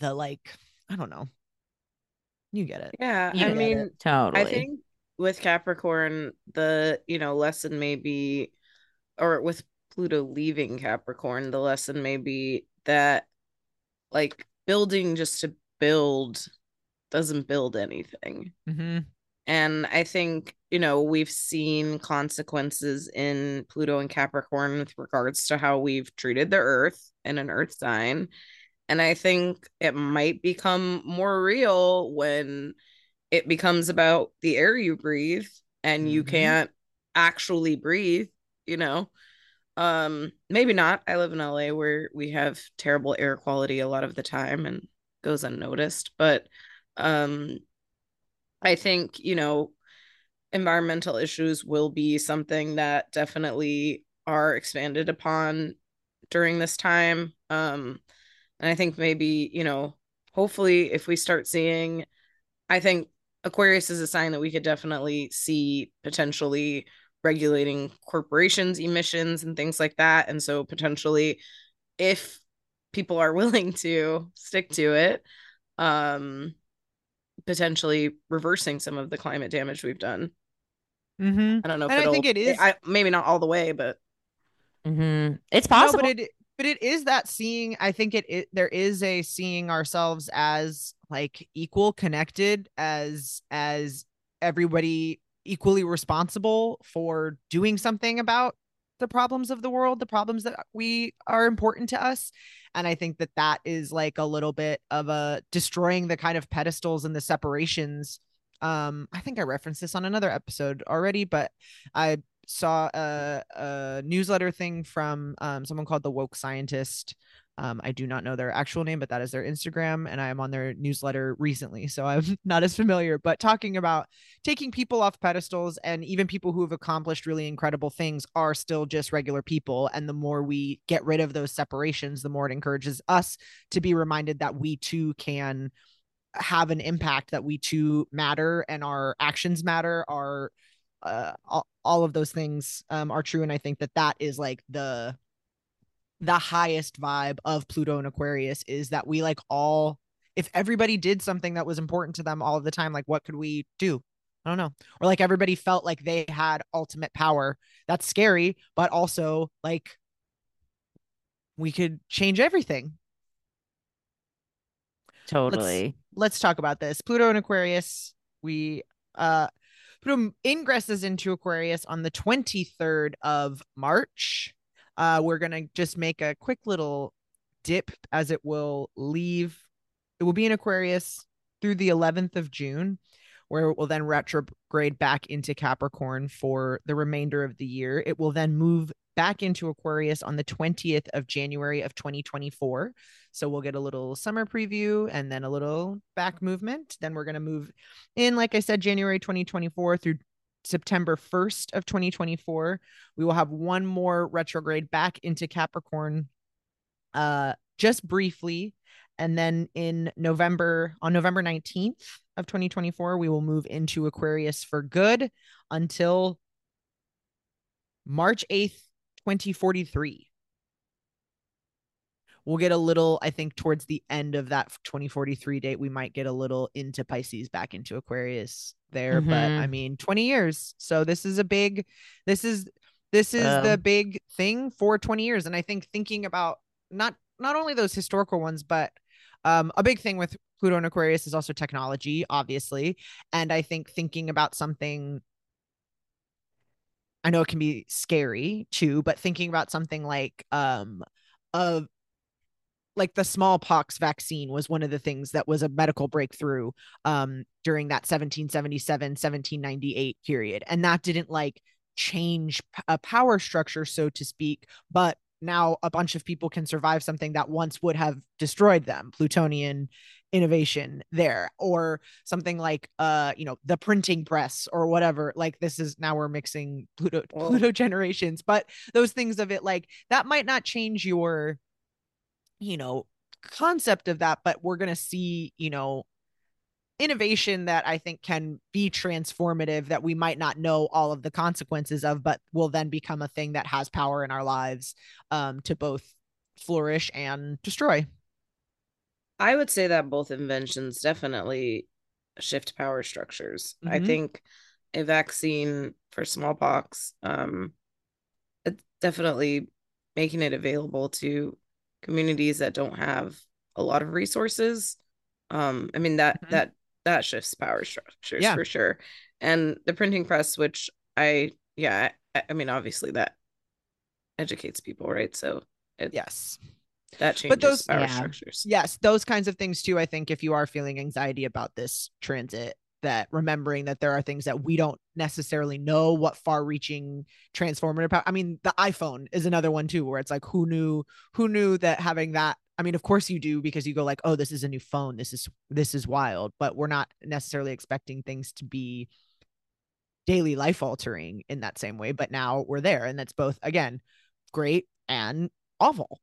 the like i don't know. You get it. Yeah You i mean it. totally. I think with Capricorn, the you know lesson may be, or with Pluto leaving Capricorn, the lesson may be that like building just to build doesn't build anything. mm-hmm. And I think, you know, we've seen consequences in Pluto and Capricorn with regards to how we've treated the earth in an earth sign. And I think it might become more real when it becomes about the air you breathe and you Mhm. can't actually breathe, you know. Um maybe not. I live in LA where we have terrible air quality a lot of the time and goes unnoticed, but um I think, you know, environmental issues will be something that definitely are expanded upon during this time. Um and I think maybe, you know, hopefully if we start seeing I think Aquarius is a sign that we could definitely see potentially regulating corporations emissions and things like that and so potentially if people are willing to stick to it um potentially reversing some of the climate damage we've done Mm-hmm. i don't know if And I think it is- I, maybe not all the way but Mhm. it's No, possible but it but it is that seeing. I think it, it there is a seeing ourselves as like equal, connected, as as everybody equally responsible for doing something about the problems of the world, the problems that we are important to us. And I think that that is like a little bit of a destroying the kind of pedestals and the separations. Um, I think I referenced this on another episode already, but I saw a, a newsletter thing from um, someone called the woke scientist um, i do not know their actual name but that is their instagram and i am on their newsletter recently so i'm not as familiar but talking about taking people off pedestals and even people who have accomplished really incredible things are still just regular people and the more we get rid of those separations the more it encourages us to be reminded that we too can have an impact that we too matter and our actions matter our uh, all, all of those things um, are true and i think that that is like the the highest vibe of pluto and aquarius is that we like all if everybody did something that was important to them all of the time like what could we do i don't know or like everybody felt like they had ultimate power that's scary but also like we could change everything totally let's talk about this. Pluto and Aquarius. We uh Pluto ingresses into Aquarius on the 23rd of March. Uh we're gonna just make a quick little dip as it will leave. It will be in Aquarius through the 11th of June, where it will then retrograde back into Capricorn for the remainder of the year. It will then move back into Aquarius on the 20th of January of 2024. So we'll get a little summer preview and then a little back movement. Then we're going to move in, like I said, January 2024 through September 1st of 2024. We will have one more retrograde back into Capricorn uh just briefly and then in November on November 19th of 2024 we will move into Aquarius for good until March 8th 2043 we'll get a little i think towards the end of that 2043 date we might get a little into pisces back into aquarius there mm-hmm. but i mean 20 years. So this is a big this is this is um, the big thing for 20 years. And i think thinking about not not only those historical ones but um a big thing with pluto and aquarius is also technology obviously. And i think thinking about something I know it can be scary too, but thinking about something like um a like the smallpox vaccine was one of the things that was a medical breakthrough um, during that 1777 1798 period. And that didn't like change a power structure so to speak but now a bunch of people can survive something that once would have destroyed them plutonian innovation there or something like uh you know the printing press or whatever. Like this is now we're mixing pluto pluto generations but those things of it like that might not change your you know, concept of that, but we're going to see, you know, innovation that I think can be transformative that we might not know all of the consequences of, but will then become a thing that has power in our lives um, to both flourish and destroy. I would say that both inventions definitely shift power structures. Mm-hmm. I think a vaccine for smallpox, um, definitely making it available to communities that don't have a lot of resources um i mean that mm-hmm. that that shifts power structures yeah. for sure and the printing press which i yeah I, I, mean obviously that educates people right so it, yes that changes but those power yeah. structures yes those kinds of things too i think if you are feeling anxiety about this transit that remembering that there are things that we don't necessarily know what far reaching transformative power. I mean, the iPhone is another one too, where it's like, who knew, who knew that having that, I mean, of course you do because you go like, oh, this is a new phone. This is, this is wild, but we're not necessarily expecting things to be daily life altering in that same way. But now we're there. And that's both, again, great and awful.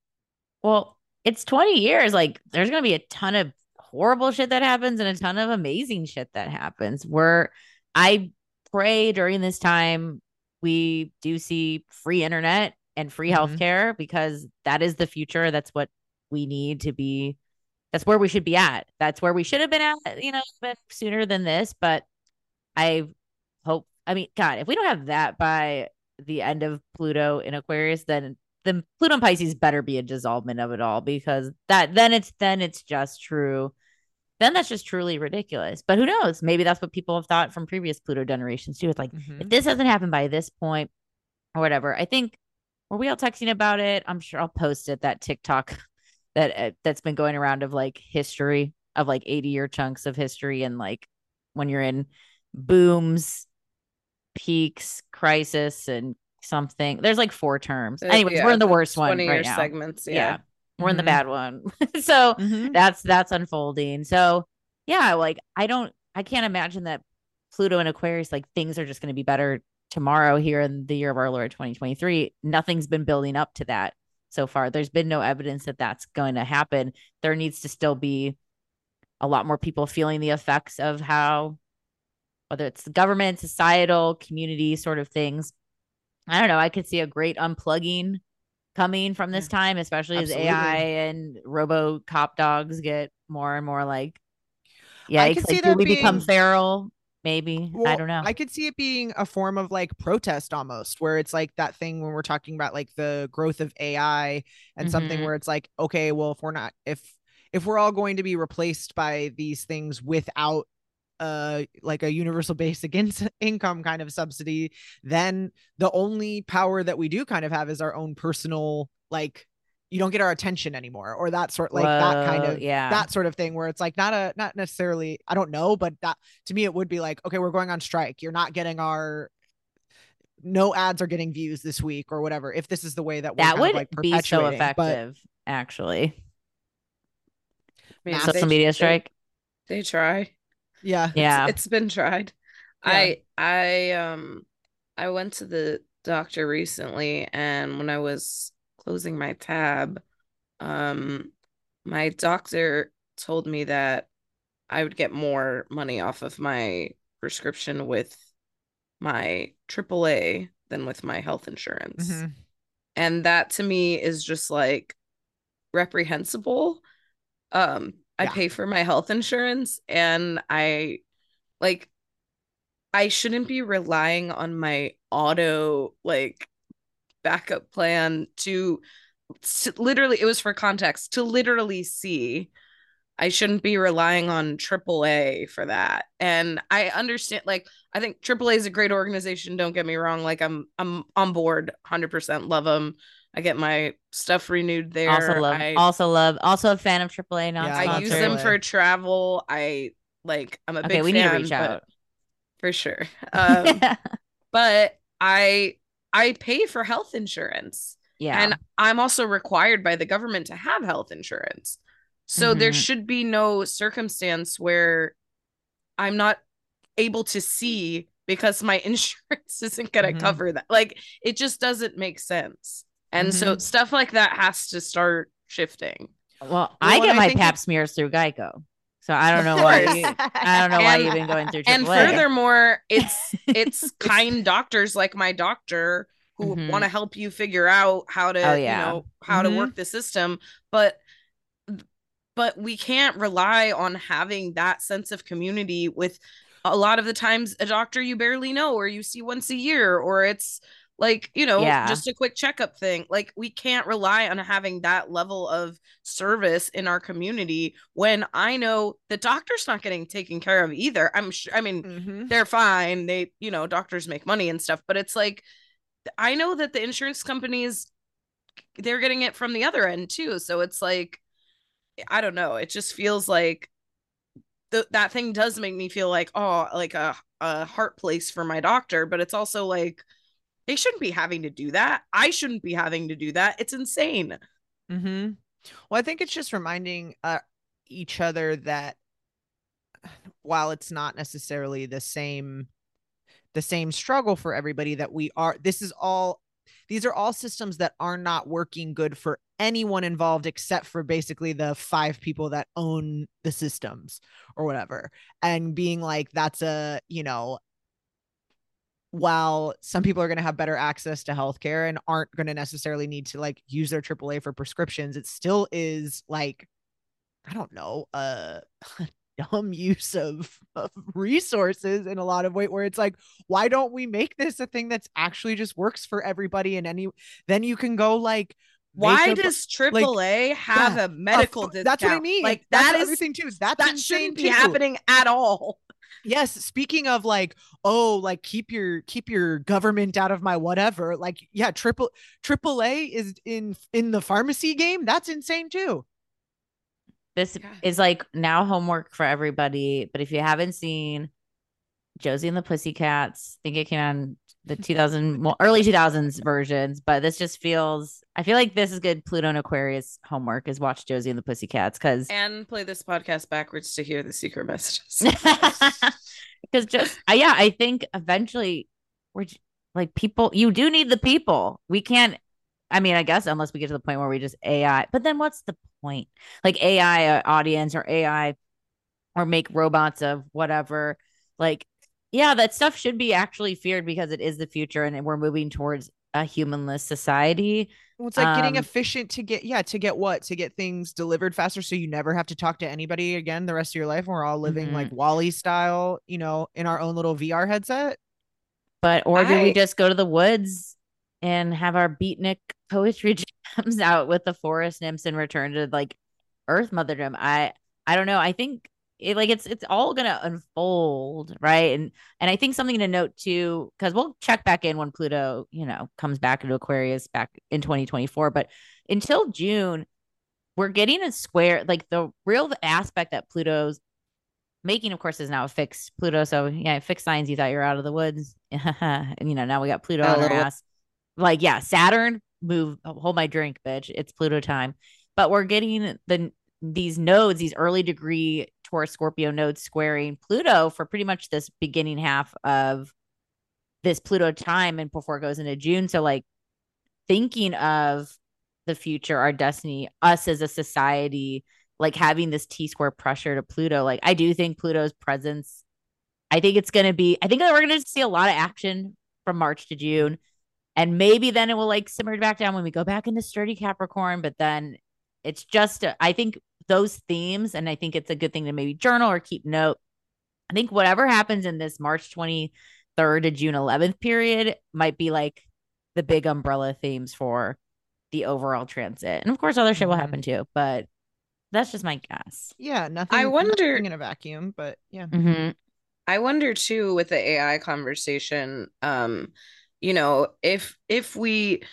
Well, it's 20 years. Like there's going to be a ton of horrible shit that happens and a ton of amazing shit that happens. Where I pray during this time we do see free internet and free mm-hmm. healthcare because that is the future. That's what we need to be. That's where we should be at. That's where we should have been at, you know, sooner than this. But I hope, I mean, God, if we don't have that by the end of Pluto in Aquarius, then the Pluto and Pisces better be a dissolvement of it all because that then it's then it's just true. Then that's just truly ridiculous. But who knows? Maybe that's what people have thought from previous Pluto generations too. It's like mm-hmm. if this hasn't happened by this point or whatever. I think were we all texting about it? I'm sure I'll post it that TikTok that uh, that's been going around of like history of like 80 year chunks of history and like when you're in booms, peaks, crisis, and something. There's like four terms. Uh, Anyways, yeah, we're in the worst one right now. Segments, yeah. yeah. We're mm-hmm. in the mm-hmm. bad one. so mm-hmm. that's that's unfolding. So yeah, like I don't I can't imagine that Pluto and Aquarius like things are just going to be better tomorrow here in the year of our Lord 2023. Nothing's been building up to that so far. There's been no evidence that that's going to happen. There needs to still be a lot more people feeling the effects of how whether it's government, societal, community sort of things I don't know. I could see a great unplugging coming from this time, especially Absolutely. as AI and robo cop dogs get more and more like, yeah, I could see that we being... become feral. Maybe well, I don't know. I could see it being a form of like protest almost, where it's like that thing when we're talking about like the growth of AI and mm-hmm. something where it's like, okay, well, if we're not, if if we're all going to be replaced by these things without uh like a universal basic in- income kind of subsidy then the only power that we do kind of have is our own personal like you don't get our attention anymore or that sort like that kind of yeah. that sort of thing where it's like not a not necessarily I don't know but that to me it would be like okay we're going on strike you're not getting our no ads are getting views this week or whatever if this is the way that we're that would of like be so perpetuating, but- effective, actually. I mean, Social they- Social media they- strike. They, try. Yeah Yeah. it's been tried. Yeah. I I um I went to the doctor recently and when I was closing my tab, um my doctor told me that I would get more money off of my prescription with my AAA than with my health insurance. Mhm. And that to me is just like reprehensible. Um, I Yeah. pay for my health insurance and I like I shouldn't be relying on my auto like backup plan to, to literally it was for context to literally see I shouldn't be relying on AAA for that. And I understand like I think AAA is a great organization, don't get me wrong, like I'm I'm on board 100% love them. I get my stuff renewed there. also love, I, also love, also a fan of AAA. Not Yeah, I use them for travel. I like I'm a Okay, big we need to fan, reach but- out. for sure. Um, but I I pay for health insurance. yeah, And I'm also required by the government to have health insurance. So there Mhm. should be no circumstance where I'm not able to see because my insurance isn't going to Mhm. cover that. Like it just doesn't make sense. And so Mhm. stuff like that has to start shifting. well, I get I my pap smears through Geico, so I don't know why. You, I don't know why you've been going through AAA. And furthermore, it's it's kind doctors like my doctor who Mhm. want to help you figure out how to Oh, you know how Mhm. to work the system but but we can't rely on having that sense of community with a lot of the times a doctor you barely know or you see once a year or it's like you know Yeah. just a quick checkup thing like we can't rely on having that level of service in our community when i know the doctor's not getting taken care of either i'm sure i mean Mhm. they're fine. They, you know, doctors make money and stuff, but it's like I know that the insurance companies they're getting it from the other end too. So it's like I don't know. It just feels like th- that thing does make me feel like oh, like a a heart place for my doctor, but it's also like they shouldn't be having to do that. I shouldn't be having to do that. It's insane. Mm-hmm. Well, I think it's just reminding uh, each other that while it's not necessarily the same the same struggle for everybody that we are this is all these are all systems that are not working good for anyone involved except for basically the five people that own the systems or whatever and being like that's a you know while some people are going to have better access to healthcare and aren't going to necessarily need to like use their AAA for prescriptions, it still is like, I don't know, a dumb use of, of resources in a lot of way where it's like, why don't we make this a thing that's actually just works for everybody and any then you can go like Why a- does AAA have yeah, a medical fu- discount? That's what I mean. Like that's that the is thing too. That's that shouldn't be too. happening at all. Yes, speaking of like, oh, like keep your keep your government out of my whatever. Like, yeah, triple triple A is in in the pharmacy game. That's insane too. This Yeah. is like now homework for everybody. But if you haven't seen Josie and the Pussycats, I think it came on the 2000 well, early 2000s versions. But this just feels. I feel like this is good. Pluto and Aquarius homework is watch Josie and the Pussycats because And play this podcast backwards to hear the secret messages. because just uh, yeah, I think eventually we're like people. You do need the people. We can't. I mean, I guess unless we get to the point where we just AI. But then what's the point? Like AI uh, audience or AI or make robots of whatever. Like, yeah, that stuff should be actually feared because it is the future and we're moving towards a humanless society. Well, it's like getting Um, efficient to get yeah to get what to get things delivered faster, so you never have to talk to anybody again the rest of your life. And we're all living Mhm. like WALL-E style, you know, in our own little VR headset. But or do we just go to the woods and have our beatnik poetry jams out with the forest nymphs and return to like Earth Motherdom? I I don't know. I think it, like it's it's all gonna unfold, right? And and I think something to note too, because we'll check back in when Pluto, you know, comes back into Aquarius back in 2024. But until June, we're getting a square, like the real aspect that Pluto's making, of course, is now a fixed Pluto. So yeah, fixed signs. You thought you were out of the woods, and you know now we got Pluto on our ass. Like yeah, Saturn move. Hold my drink, bitch. It's Pluto time. But we're getting the these nodes, these early degree Taurus Scorpio nodes squaring Pluto for pretty much this beginning half of this Pluto time and before it goes into June. So like thinking of the future, our destiny, us as a society, like having this T square pressure to Pluto. Like I do think Pluto's presence, I think it's gonna be, I think we're gonna see a lot of action from March to June. And maybe then it will like simmer back down when we go back into sturdy Capricorn. But then it's just, I think those themes, and I think it's a good thing to maybe journal or keep note. I think whatever happens in this March 23rd to June 11th period might be like the big umbrella themes for the overall transit. And of course, other shit mm-hmm. will happen too, but that's just my guess. Yeah, nothing. I wonder nothing in a vacuum, but yeah. Mm-hmm. I wonder too with the AI conversation. Um, you know, if if we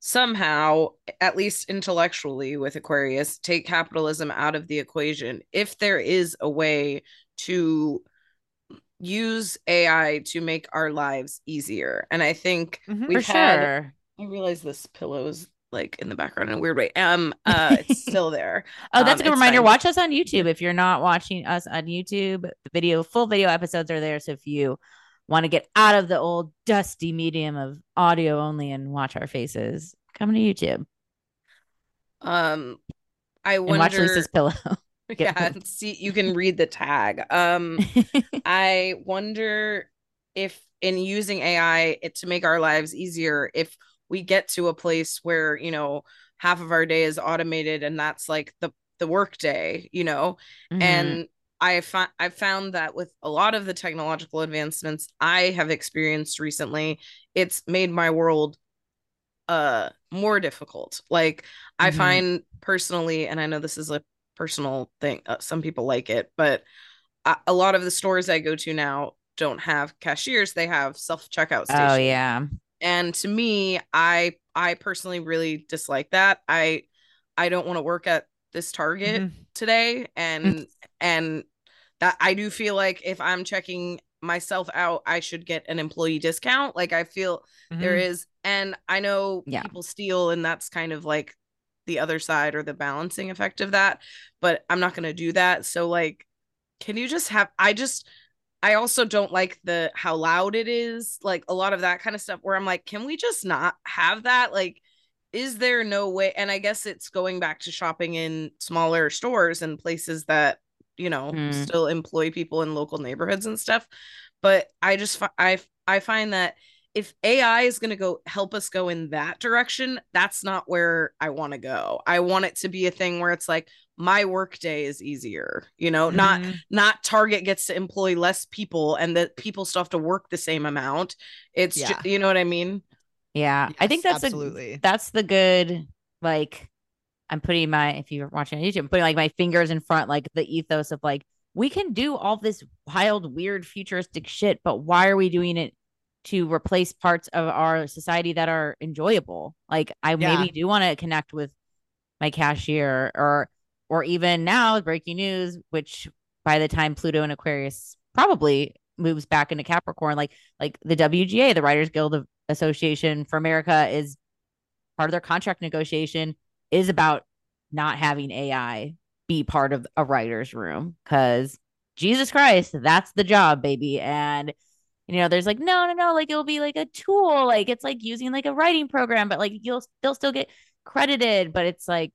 somehow, at least intellectually, with Aquarius, take capitalism out of the equation, if there is a way to use AI to make our lives easier, and I think mm-hmm, we've had. Sure. I realize this pillow is like in the background in a weird way. Um, uh, it's still there. oh, that's um, a good reminder. Fine. Watch us on YouTube. If you're not watching us on YouTube, the video, full video episodes are there. So if you want to get out of the old dusty medium of audio only and watch our faces, come to YouTube. Um, I wonder. And watch Lisa's pillow. yeah, see, you can read the tag. Um, I wonder if in using AI it to make our lives easier, if we get to a place where you know half of our day is automated and that's like the the work day you know mm-hmm. and I found I've found that with a lot of the technological advancements I have experienced recently, it's made my world uh more difficult. Like mm-hmm. I find personally, and I know this is a personal thing, uh, some people like it, but a, a lot of the stores I go to now don't have cashiers; they have self checkout stations. Oh yeah, and to me i i personally really dislike that i i don't want to work at this target mm-hmm. today and mm-hmm. and that i do feel like if i'm checking myself out i should get an employee discount like i feel mm-hmm. there is and i know yeah. people steal and that's kind of like the other side or the balancing effect of that but i'm not going to do that so like can you just have i just I also don't like the how loud it is, like a lot of that kind of stuff where I'm like, can we just not have that? Like, is there no way? And I guess it's going back to shopping in smaller stores and places that, you know, mm. still employ people in local neighborhoods and stuff. But I just, I, I find that if AI is going to go help us go in that direction, that's not where I want to go. I want it to be a thing where it's like my work day is easier, you know, mm-hmm. not not Target gets to employ less people and that people still have to work the same amount. It's yeah. just, you know what I mean? Yeah. Yes, I think that's absolutely. A, that's the good like I'm putting my if you're watching on YouTube, I'm putting like my fingers in front like the ethos of like we can do all this wild weird futuristic shit, but why are we doing it to replace parts of our society that are enjoyable. Like I yeah. maybe do want to connect with my cashier or or even now breaking news, which by the time Pluto and Aquarius probably moves back into Capricorn, like like the WGA, the Writers Guild of Association for America is part of their contract negotiation is about not having AI be part of a writer's room because Jesus Christ, that's the job, baby. And you know, there's like, no, no, no, like it'll be like a tool, like it's like using like a writing program, but like you'll they'll still get credited. But it's like,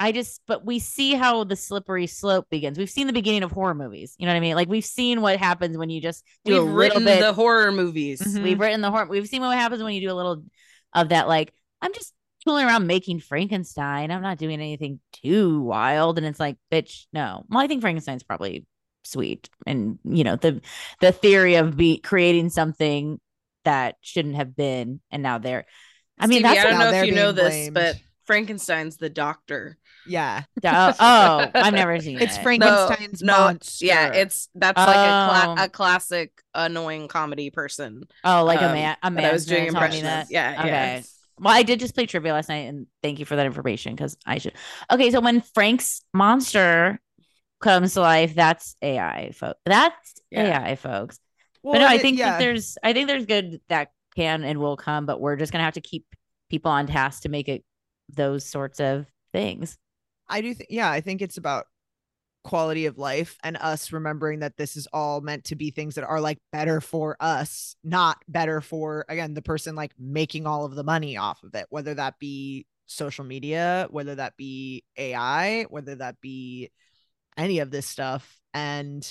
I just, but we see how the slippery slope begins. We've seen the beginning of horror movies. You know what I mean? Like we've seen what happens when you just do we've a little bit the horror movies. Mm-hmm. We've written the horror. We've seen what happens when you do a little of that. Like I'm just tooling around making Frankenstein. I'm not doing anything too wild. And it's like, bitch, no. Well, I think Frankenstein's probably sweet and you know the the theory of be creating something that shouldn't have been and now they're i mean Stevie, that's i don't know if you know this blamed. but Frankenstein's the doctor. Yeah. oh, oh, I've never seen It's it. It's Frankenstein's no, monster. Yeah, it's that's like a cla- Oh. a classic annoying comedy person. Oh, like a um, man. A that man. I was doing telling me impressions. that. Yeah, Okay. yeah. Well, I did just play trivia last night, and thank you for that information because I should. Okay, so when Frank's monster comes to life, that's AI, folks. That's Yeah. AI, folks. Well, but no, I it- think yeah. that there's, I think there's good that can and will come, but we're just gonna have to keep people on task to make it those sorts of things. I do think yeah, I think it's about quality of life and us remembering that this is all meant to be things that are like better for us, not better for again the person like making all of the money off of it, whether that be social media, whether that be AI, whether that be any of this stuff. And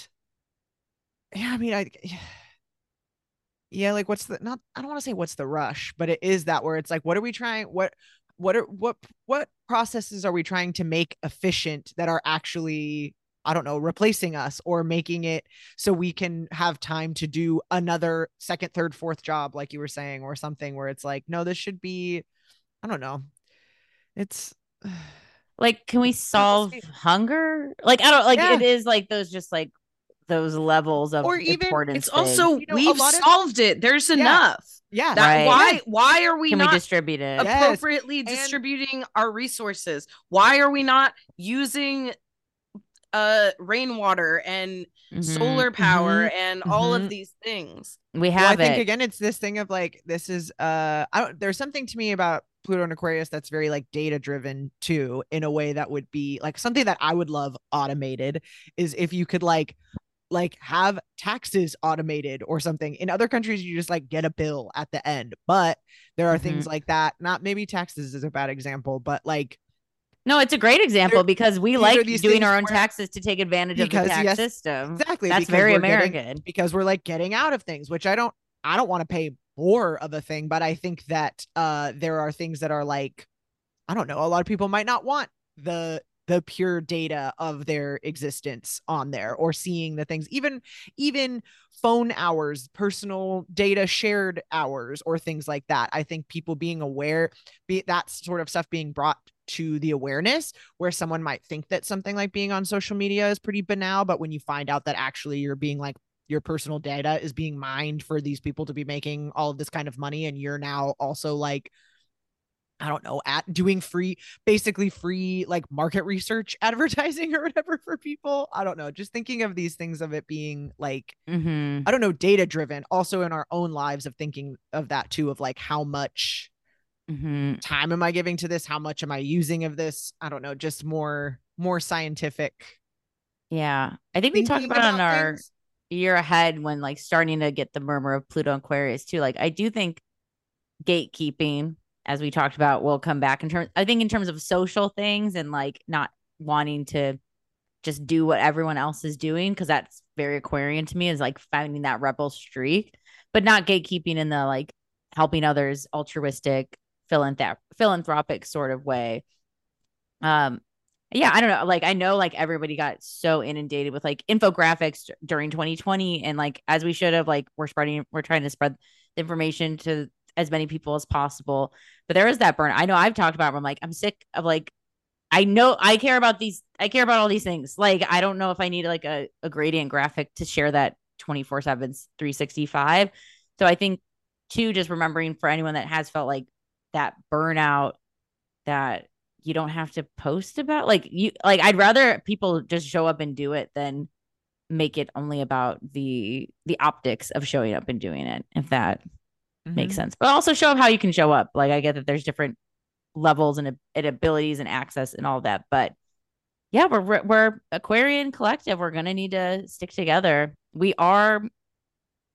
yeah, I mean, I yeah, like what's the not I don't want to say what's the rush, but it is that where it's like, what are we trying? What what are what what processes are we trying to make efficient that are actually I don't know, replacing us or making it so we can have time to do another second, third, fourth job, like you were saying, or something where it's like, no, this should be, I don't know. It's Like, can we solve hunger? Like, I don't like Yeah. it is like those just like those levels of Or even- importance. It's things. also You know, we've lot of- solved it. There's Yeah. enough. yeah. That Right. why why are we can not we distribute it? Yes. appropriately And- distributing our resources? Why are we not using uh rainwater and Mhm, solar power mhm. and all mhm. of these things? We have Well, I think it. again, it's this thing of like this is uh, I don't. There's something to me about Pluto and Aquarius that's very like data driven too, in a way that would be like something that I would love automated. Is if you could like like have taxes automated or something. In other countries, you just like get a bill at the end, but there are things like that. Not maybe taxes is a bad example, but like No, it's a great example because we like these doing our own taxes to take advantage of the tax yes, system. exactly That's very we're getting- American. because we're like getting out of things which i don't i don't want to pay more of a thing but i think that uh there are things that are like i don't know a lot of people might not want the the pure data of their existence on there or seeing the things even even phone hours personal data shared hours or things like that. I think people being aware be that sort of stuff being brought to the awareness where someone might think that something like being on social media is pretty banal but when you find out that actually you're being like your personal data is being mined for these people to be making all of this kind of money and you're now also like I don't know, at doing free, basically free like market research advertising or whatever for people. I don't know. Just thinking of these things of it being like, hmm I don't know, data driven, also in our own lives of thinking of that too, of like how much hmm time am I giving to this? How much am I using of this? I don't know, just more, more scientific. Yeah. I think we talked thinking about, on our things. year ahead when like starting to get the murmur of Pluto and Aquarius too. Like I do think gatekeeping, as we talked about, will come back in terms I think in terms of social things and like not wanting to just do what everyone else is doing, because that's very Aquarian to me, is like finding that rebel streak, but not gatekeeping in the like helping others altruistic, philanthrop- philanthropic sort of way. Um yeah, I don't know. Like I know like everybody got so inundated with like infographics during 2020 and like as we should have like we're spreading we're trying to spread the information to as many people as possible. But there is that burn. I know I've talked about I'm like I'm sick of like I know I care about these I care about all these things. Like I don't know if I need like a, a gradient graphic to share that 24/7 365. So I think too just remembering for anyone that has felt like that burnout that you don't have to post about like you like I'd rather people just show up and do it than make it only about the the optics of showing up and doing it if that makes sense. But also show up how you can show up. Like I get that there's different levels and, and abilities and access and all that but yeah we're we're Aquarian collective. We're gonna need to stick together. We are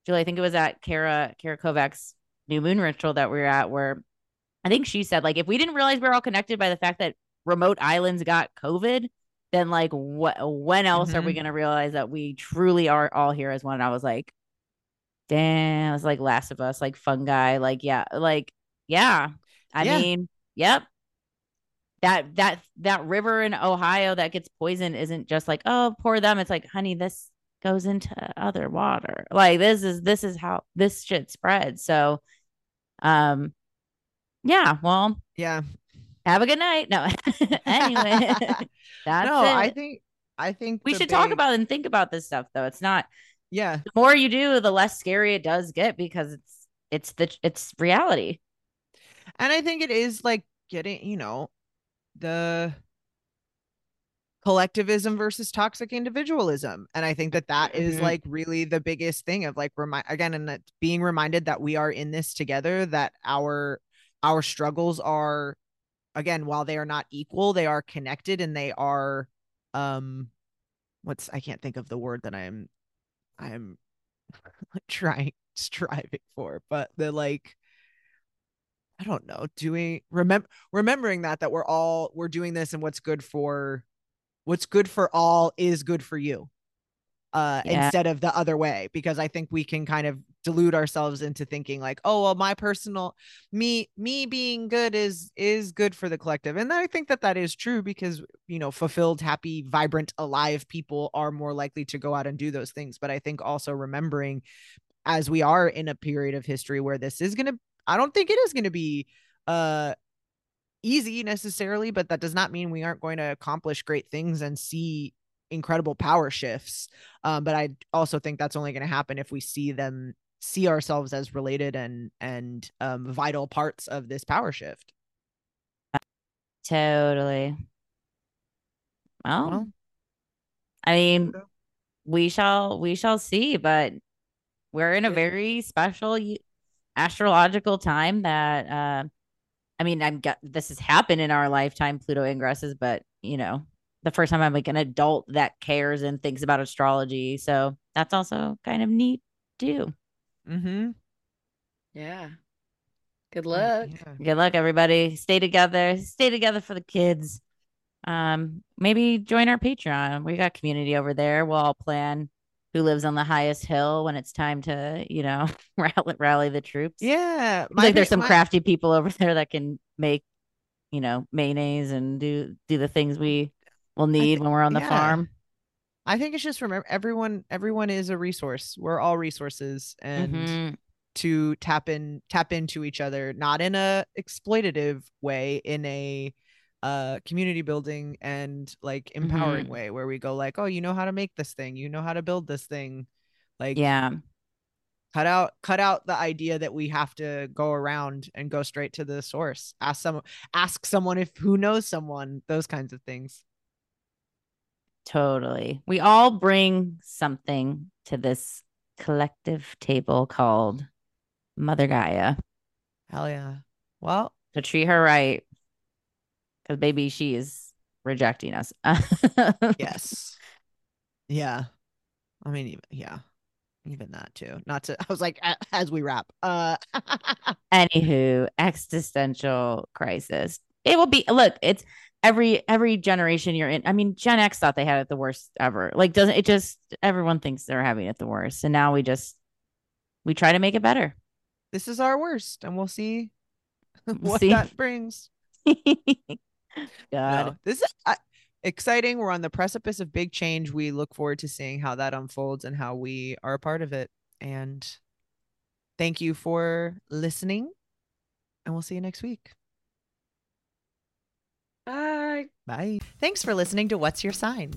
Julie I think it was at Kara Kara Kovacs new moon ritual that we were at where I think she said like if we didn't realize we are all connected by the fact that remote islands got COVID, then like what when else are we Mhm. gonna realize that we truly are all here as one? And I was like, damn, it was like Last of Us, like fungi, like yeah, like yeah. I Yeah. mean, yep. That that that river in Ohio that gets poisoned isn't just like, oh, pour them. It's like, honey, this goes into other water. Like this is this is how this shit spreads. So um yeah, well, Yeah. Have a good night. No. anyway, that's no, it. I think I think we should talk about and think about this stuff though. It's not yeah. the more you do, the less scary it does get because it's it's the it's reality. And I think it is like getting, you know, the collectivism versus toxic individualism. And I think that that is Mhm. like really the biggest thing of like remind again and that being reminded that we are in this together, that our our struggles are again, while they are not equal, they are connected and they are um what's I can't think of the word that I'm I'm trying striving for, but the like I don't know, doing remember remembering that that we're all we're doing this and what's good for what's good for all is good for you. Uh Yeah. instead of the other way because I think we can kind of delude ourselves into thinking like, "Oh, well my personal me me being good is is good for the collective." And I think that that is true because, you know, fulfilled, happy, vibrant, alive people are more likely to go out and do those things, but I think also remembering as we are in a period of history where this is going to I don't think it is going to be uh easy necessarily, but that does not mean we aren't going to accomplish great things and see incredible power shifts. Um, but I also think that's only going to happen if we see them see ourselves as related and and um, vital parts of this power shift. Totally. Well, Well, I mean, we shall we shall see, but we're in a very special astrological time that uh I mean, I'm this has happened in our lifetime, Pluto ingresses, but you know, the first time I'm like an adult that cares and thinks about astrology. So that's also kind of neat too. Mm-hmm. Yeah. Good luck. Yeah. Good luck, everybody. Stay together. Stay together for the kids. Um, maybe join our Patreon. We got community over there. We'll all plan who lives on the highest hill when it's time to, you know, rally, rally the troops. Yeah. Seems like there's pa- some crafty people over there that can make, you know, mayonnaise and do do the things we will need when we're on the yeah. farm. I think it's just remember everyone everyone is a resource. We're all resources and Mhm. to tap in tap into each other not in a exploitative way in a uh community building and like empowering Mhm. way where we go like oh you know how to make this thing you know how to build this thing like Yeah. cut out cut out the idea that we have to go around and go straight to the source ask someone ask someone if who knows someone those kinds of things Totally. We all bring something to this collective table called Mother Gaia. hell yeah. Well to treat her right because baby she is rejecting us. Yes. Yeah. I mean even, yeah. Even that too. Not to i was like as we wrap uh anywho existential crisis. It will be look it's every every generation you're in i mean gen x thought they had it the worst ever. Like doesn't it just everyone thinks they're having it the worst. And now we just we try to make it better. This is our worst and we'll see what see. that brings. God. No, this is uh, exciting. We're on the precipice of big change. We look forward to seeing how that unfolds and how we are a part of it. And thank you for listening and we'll see you next week Bye. bye thanks for listening to what's your sign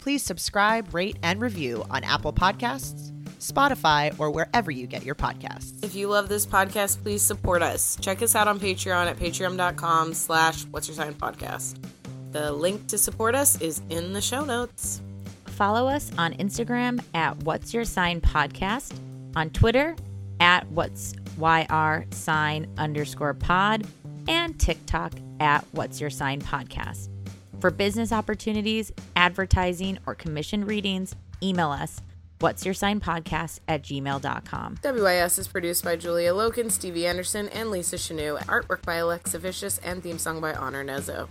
please subscribe rate and review on apple podcasts spotify or wherever you get your podcasts If you love this podcast, please support us. Check us out on Patreon at patreon.com slash what's your sign podcast. The link to support us is in the show notes. follow us on instagram at what's your sign podcast on twitter at what's yr sign underscore pod and tiktok at what's your sign podcast for business opportunities advertising or commission readings email us what's your sign podcast at gmail.com WYS is produced by Julia Loken, Stevie Anderson, and Lisa Chanoux. Artwork by Alexa Viscius and theme song by Honor Nezo.